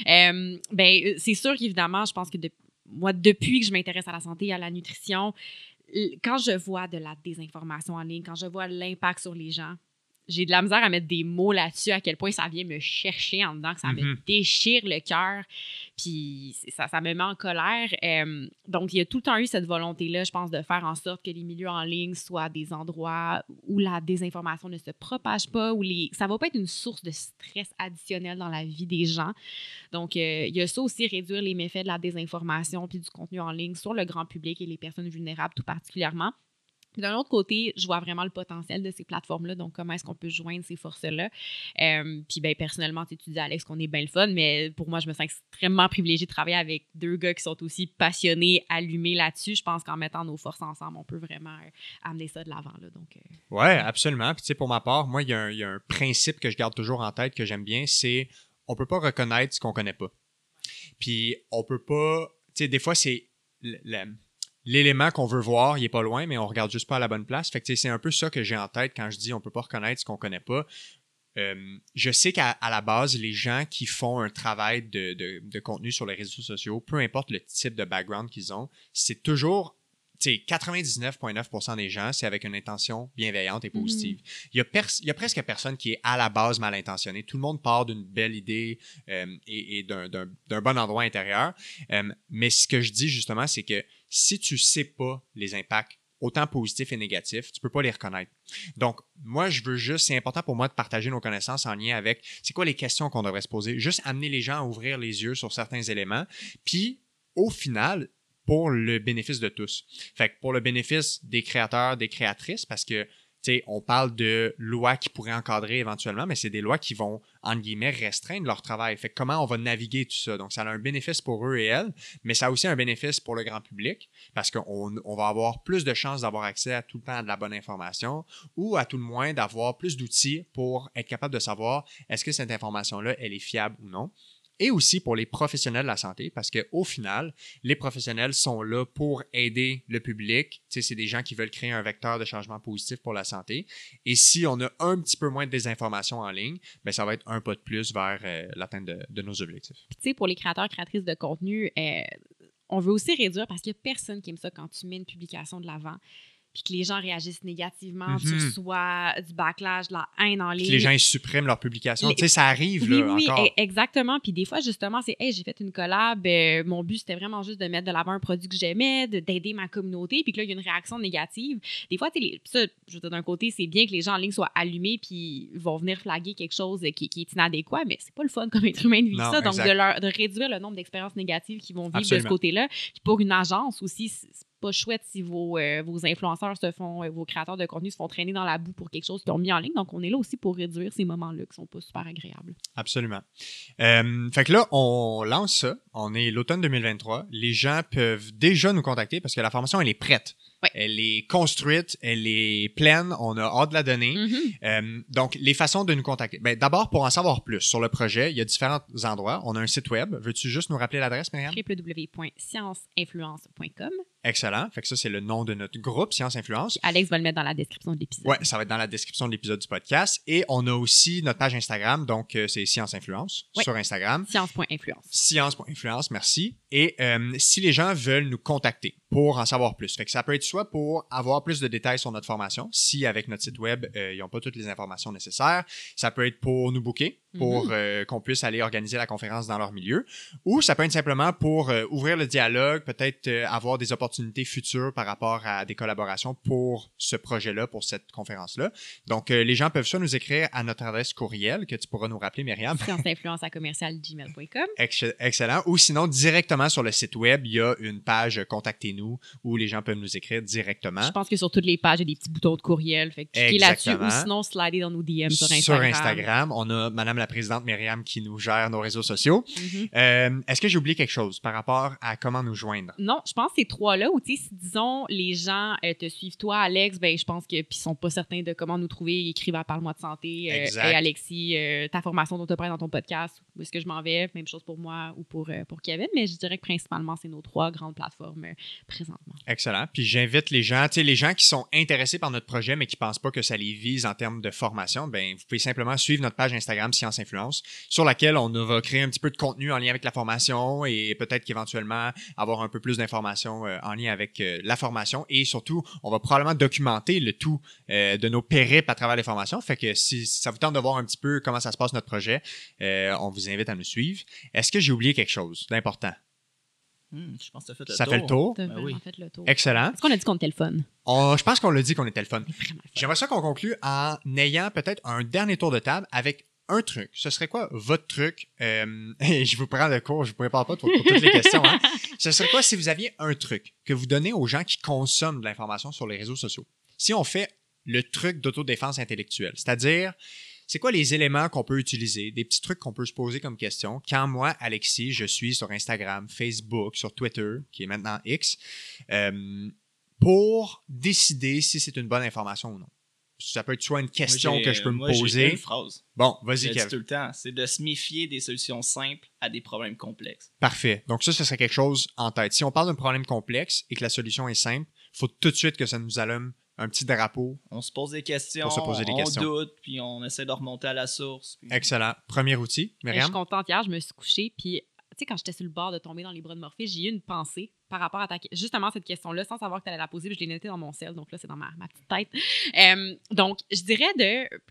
euh, ben, c'est sûr qu'évidemment, je pense que de- moi, depuis que je m'intéresse à la santé et à la nutrition, quand je vois de la désinformation en ligne, quand je vois l'impact sur les gens, j'ai de la misère à mettre des mots là-dessus, à quel point ça vient me chercher en dedans, que ça me Mhm. déchire le cœur, puis ça, ça me met en colère. Euh, donc, il y a tout le temps eu cette volonté-là, je pense, de faire en sorte que les milieux en ligne soient des endroits où la désinformation ne se propage pas, où les... ça va pas être une source de stress additionnel dans la vie des gens. Donc, euh, il y a ça aussi, réduire les méfaits de la désinformation puis du contenu en ligne sur le grand public et les personnes vulnérables tout particulièrement. Puis D'un autre côté, je vois vraiment le potentiel de ces plateformes-là. Donc, comment est-ce qu'on peut joindre ces forces-là? Euh, puis, ben, personnellement, tu dis, Alex, qu'on est bien le fun, mais pour moi, je me sens extrêmement privilégiée de travailler avec deux gars qui sont aussi passionnés, allumés là-dessus. Je pense qu'en mettant nos forces ensemble, on peut vraiment euh, amener ça de l'avant. Là, donc, euh, Ouais, absolument. Puis tu sais, pour ma part, moi, il y, a un- il y a un principe que je garde toujours en tête que j'aime bien, c'est on peut pas reconnaître ce qu'on connaît pas. Puis on peut pas, tu sais, des fois c'est l'élément qu'on veut voir, il est pas loin, mais on regarde juste pas à la bonne place. Fait que c'est un peu ça que j'ai en tête quand je dis on peut pas reconnaître ce qu'on connaît pas. Euh, je sais qu'à la base, les gens qui font un travail de, de- de contenu sur les réseaux sociaux, peu importe le type de background qu'ils ont, c'est toujours, tu sais, 99,9% des gens, c'est avec une intention bienveillante et positive. Il, y a pers- il y a presque personne qui est à la base mal intentionné. Tout le monde part d'une belle idée euh, et, et d'un- d'un d'un bon endroit intérieur. Euh, mais ce que je dis justement, c'est que si tu sais pas les impacts autant positifs et négatifs, tu peux pas les reconnaître. Donc, moi, je veux juste, c'est important pour moi de partager nos connaissances en lien avec c'est quoi les questions qu'on devrait se poser? Juste amener les gens à ouvrir les yeux sur certains éléments. Puis, au final, pour le bénéfice de tous. Fait que pour le bénéfice des créateurs, des créatrices, parce que, on parle de lois qui pourraient encadrer éventuellement, mais c'est des lois qui vont, entre guillemets, restreindre leur travail. Fait comment on va naviguer tout ça? Donc, ça a un bénéfice pour eux et elles, mais ça a aussi un bénéfice pour le grand public, parce qu'on on va avoir plus de chances d'avoir accès à tout le temps à de la bonne information, ou à tout le moins d'avoir plus d'outils pour être capable de savoir est-ce que cette information-là, elle est fiable ou non. Et aussi pour les professionnels de la santé, parce qu'au final, les professionnels sont là pour aider le public. C'est des gens qui veulent créer un vecteur de changement positif pour la santé. Et si on a un petit peu moins de désinformation en ligne, ben ça va être un pas de plus vers euh, l'atteinte de, de nos objectifs. Puis, tu sais, pour les créateurs, créatrices de contenu, euh, on veut aussi réduire parce qu'il n'y a personne qui aime ça quand tu mets une publication de l'avant. Puis que les gens réagissent négativement, Mhm. tu reçois du backlash, de la haine en Puis ligne. que les gens ils suppriment leurs publications. Les- Tu sais, ça arrive Oui, là, oui, encore. e- exactement. Puis des fois, justement, c'est Hey, j'ai fait une collab. euh, mon but, c'était vraiment juste de mettre de l'avant un produit que j'aimais, de- d'aider ma communauté. Puis que là, il y a une réaction négative. Des fois, tu sais, les- ça, je veux dire, d'un côté, c'est bien que les gens en ligne soient allumés puis vont venir flaguer quelque chose qui, qui est inadéquat, mais c'est pas le fun comme être humain de vivre Non, ça. Donc, de, leur, de réduire le nombre d'expériences négatives qu'ils vont vivre de ce côté-là. Puis pour une agence aussi, c'est pas chouette si vos, euh, influenceurs se font, euh, vos créateurs de contenu se font traîner dans la boue pour quelque chose qu'ils ont mis en ligne. Donc, on est là aussi pour réduire ces moments-là qui sont pas super agréables. Absolument. Euh, fait que là, on lance ça. On est l'automne 2023. Les gens peuvent déjà nous contacter parce que la formation, elle est prête. Elle est construite, elle est pleine. On a hâte de la donner. Mhm. Euh, donc, les façons de nous contacter. Ben, D'abord, pour en savoir plus sur le projet, il y a différents endroits. On a un site web. Veux-tu juste nous rappeler l'adresse, Myriam? www.scienceinfluence.com. Excellent. Fait que ça, c'est le nom de notre groupe, Science Influence. Alex va le mettre dans la description de l'épisode. Ouais, ça va être dans la description de l'épisode du podcast. Et on a aussi notre page Instagram, donc euh, c'est Science Influence sur Instagram. Science.influence. Science.influence, merci. Et euh, si les gens veulent nous contacter pour en savoir plus, fait que ça peut être soit pour avoir plus de détails sur notre formation, si avec notre site web, euh, ils n'ont pas toutes les informations nécessaires, ça peut être pour nous booker, pour Mhm. euh, qu'on puisse aller organiser la conférence dans leur milieu, ou ça peut être simplement pour euh, ouvrir le dialogue, peut-être euh, avoir des opportunités futures par rapport à des collaborations pour ce projet-là, pour cette conférence-là. Donc, les gens peuvent soit nous écrire à notre adresse courriel, que tu pourras nous rappeler, Myriam, à. Ex- Excellent. Ou sinon, directement sur le site web, il y a une page Contactez-nous où les gens peuvent nous écrire directement. Je pense que sur toutes les pages, il y a des petits boutons de courriel. Fait que cliquez là-dessus ou sinon slidez dans nos DM sur Instagram. Instagram. On a Madame la Présidente Myriam qui nous gère nos réseaux sociaux. Mhm. Euh, Est-ce que j'ai oublié quelque chose par rapport à comment nous joindre? Non, je pense que ces trois-là, sais, si disons les gens euh, te suivent toi, Alex, ben je pense que puis sont pas certains de comment nous trouver, ils écrivent à Parle-moi de santé. euh, Exact. Hey, Alexis, euh, ta formation dont tu parles dans ton podcast, où est-ce que je m'en vais? Même chose pour moi ou pour, pour Kevin, mais je dirais que principalement, c'est nos trois grandes plateformes présentement. Excellent. Puis j'invite les gens, tu sais, les gens qui sont intéressés par notre projet, mais qui pensent pas que ça les vise en termes de formation, ben, vous pouvez simplement suivre notre page Instagram Science Influence, sur laquelle on va créer un petit peu de contenu en lien avec la formation et peut-être qu'éventuellement avoir un peu plus d'informations euh, en lien avec euh, la formation. Et surtout, on va probablement documenter le tout euh, de nos périples à travers les formations. Fait que si ça vous tente de voir un petit peu comment ça se passe notre projet, euh, on vous invite à nous suivre. Est-ce que j'ai oublié quelque chose d'important? Hmm, je pense que fait le Ça tour. fait le tour. Ben oui. fait le tour. Excellent. Est-ce qu'on a dit qu'on était le fun? On- je pense qu'on l'a dit qu'on était fun. Le fun. J'aimerais ça qu'on conclue en ayant peut-être un dernier tour de table avec un truc. Ce serait quoi votre truc? Euh, et je vous prends de cours, je vous prépare pas pour, pour toutes les questions. hein. Ce serait quoi si vous aviez un truc que vous donnez aux gens qui consomment de l'information sur les réseaux sociaux? Si on fait le truc d'autodéfense intellectuelle, c'est-à-dire, c'est quoi les éléments qu'on peut utiliser, des petits trucs qu'on peut se poser comme question? Quand moi, Alexis, je suis sur Instagram, Facebook, sur Twitter, qui est maintenant X, euh, pour décider si c'est une bonne information ou non. Ça peut être soit une question Moi, que je peux me moi, poser. une phrase. Bon, vas-y, Kev. tout le temps, c'est de se méfier des solutions simples à des problèmes complexes. Parfait. Donc ça, ce serait quelque chose en tête. Si on parle d'un problème complexe et que la solution est simple, il faut tout de suite que ça nous allume un petit drapeau. On se pose des questions, Pour se poser des on questions. doute, puis on essaie de remonter à la source. puis- Excellent. Premier outil. Je suis Myriam? contente. Hier, je me suis couchée, puis sais, quand j'étais sur le bord de tomber dans les bras de Morphée, j'ai eu une pensée par rapport à ta, justement cette question-là, sans savoir que tu allais la poser, puis je l'ai notée dans mon sel, donc là, c'est dans ma, petite tête. Donc, je dirais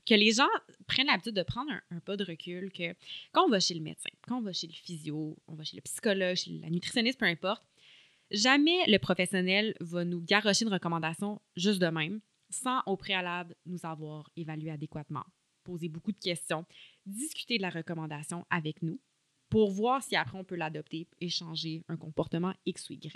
que les gens prennent l'habitude de prendre un, un pas de recul, que quand on va chez le médecin, quand on va chez le physio, on va chez le psychologue, chez la nutritionniste, peu importe, jamais le professionnel va nous garrocher une recommandation juste de même, sans au préalable nous avoir évalué adéquatement, poser beaucoup de questions, discuter de la recommandation avec nous pour voir si après on peut l'adopter et changer un comportement X ou Y.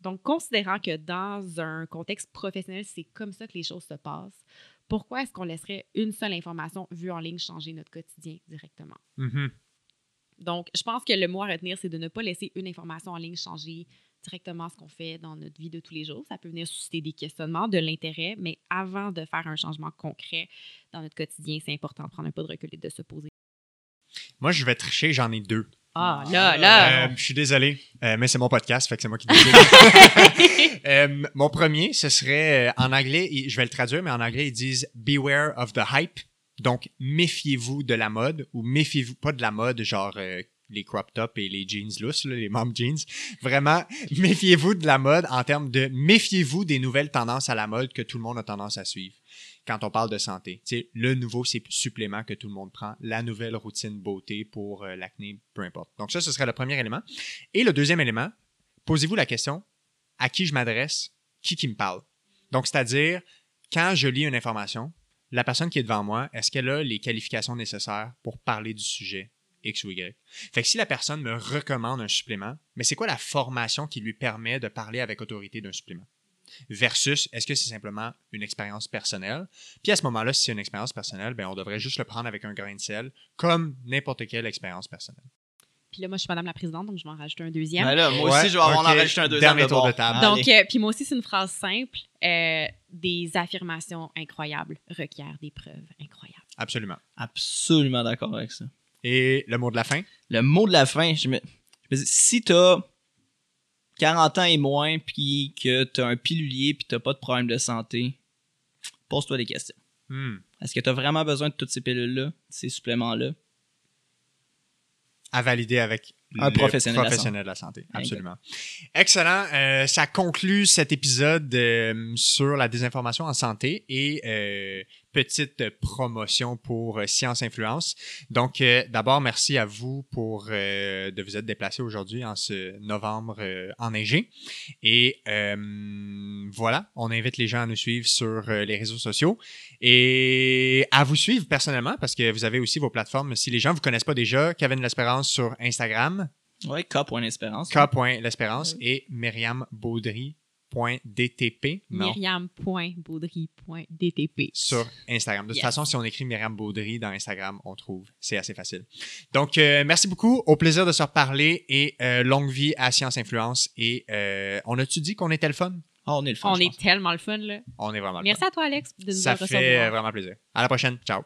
Donc, considérant que dans un contexte professionnel, c'est comme ça que les choses se passent, pourquoi est-ce qu'on laisserait une seule information vue en ligne changer notre quotidien directement? Mhm. Donc, je pense que le mot à retenir, c'est de ne pas laisser une information en ligne changer directement ce qu'on fait dans notre vie de tous les jours. Ça peut venir susciter des questionnements, de l'intérêt, mais avant de faire un changement concret dans notre quotidien, c'est important de prendre un pas de recul et de se poser. Moi, je vais tricher, j'en ai deux. Ah, là, là! Euh, je suis désolé, euh, mais c'est mon podcast, fait que c'est moi qui décide. Euh, mon premier, ce serait en anglais, je vais le traduire, mais en anglais, ils disent Beware of the hype. Donc, méfiez-vous de la mode ou méfiez-vous pas de la mode, genre les crop tops et les jeans lousses, là, les mom jeans. Vraiment, méfiez-vous de la mode en termes de méfiez-vous des nouvelles tendances à la mode que tout le monde a tendance à suivre quand on parle de santé. Tu sais, le nouveau supplément que tout le monde prend, la nouvelle routine beauté pour euh, l'acné, peu importe. Donc ça, ce serait le premier élément. Et le deuxième élément, posez-vous la question, à qui je m'adresse, qui qui me parle? Donc, c'est-à-dire, quand je lis une information, la personne qui est devant moi, est-ce qu'elle a les qualifications nécessaires pour parler du sujet X ou Y? Fait que si la personne me recommande un supplément, mais c'est quoi la formation qui lui permet de parler avec autorité d'un supplément? Versus, est-ce que c'est simplement une expérience personnelle? Puis à ce moment-là, si c'est une expérience personnelle, ben on devrait juste le prendre avec un grain de sel, comme n'importe quelle expérience personnelle. Puis là, moi, je suis madame la présidente, donc je vais en rajouter un deuxième. Ben là, moi Ouais, aussi, je vais en rajouter un deuxième Dernier de tour de table. Donc, euh, puis moi aussi, c'est une phrase simple. euh, des affirmations incroyables requièrent des preuves incroyables. Absolument. Absolument d'accord avec ça. Et le mot de la fin? Le mot de la fin, je me, je me dis, si t'as 40 ans et moins, puis que t'as un pilulier, puis t'as pas de problème de santé, pose-toi des questions. Hmm. Est-ce que t'as vraiment besoin de toutes ces pilules-là, ces suppléments-là? à valider avec Un le professionnel de la professionnel de la santé. Absolument. Excellent. Euh, ça conclut cet épisode euh, sur la désinformation en santé et euh, petite promotion pour euh, Science Influence. Donc, euh, d'abord, merci à vous pour euh, de vous être déplacé aujourd'hui en ce novembre euh, enneigé. Et euh, voilà, on invite les gens à nous suivre sur les réseaux sociaux et à vous suivre personnellement parce que vous avez aussi vos plateformes. Si les gens ne vous connaissent pas déjà, Kevin L'Espérance sur Instagram, Ouais, K.Espérance. k.l'espérance et myriambaudry.dtp non, myriam.baudry.dtp. sur Instagram. De toute Yes. façon, si on écrit Myriam Baudry dans Instagram, on trouve. C'est assez facile. Donc, euh, merci beaucoup. Au plaisir de se reparler et euh, longue vie à Science Influence. Et euh, on a-tu dit qu'on était le fun? Ah, on est le fun, On je est pense. tellement le fun, là. On est vraiment le Merci fun. à toi, Alex, de nous Ça fait vraiment plaisir. À la prochaine. Ciao.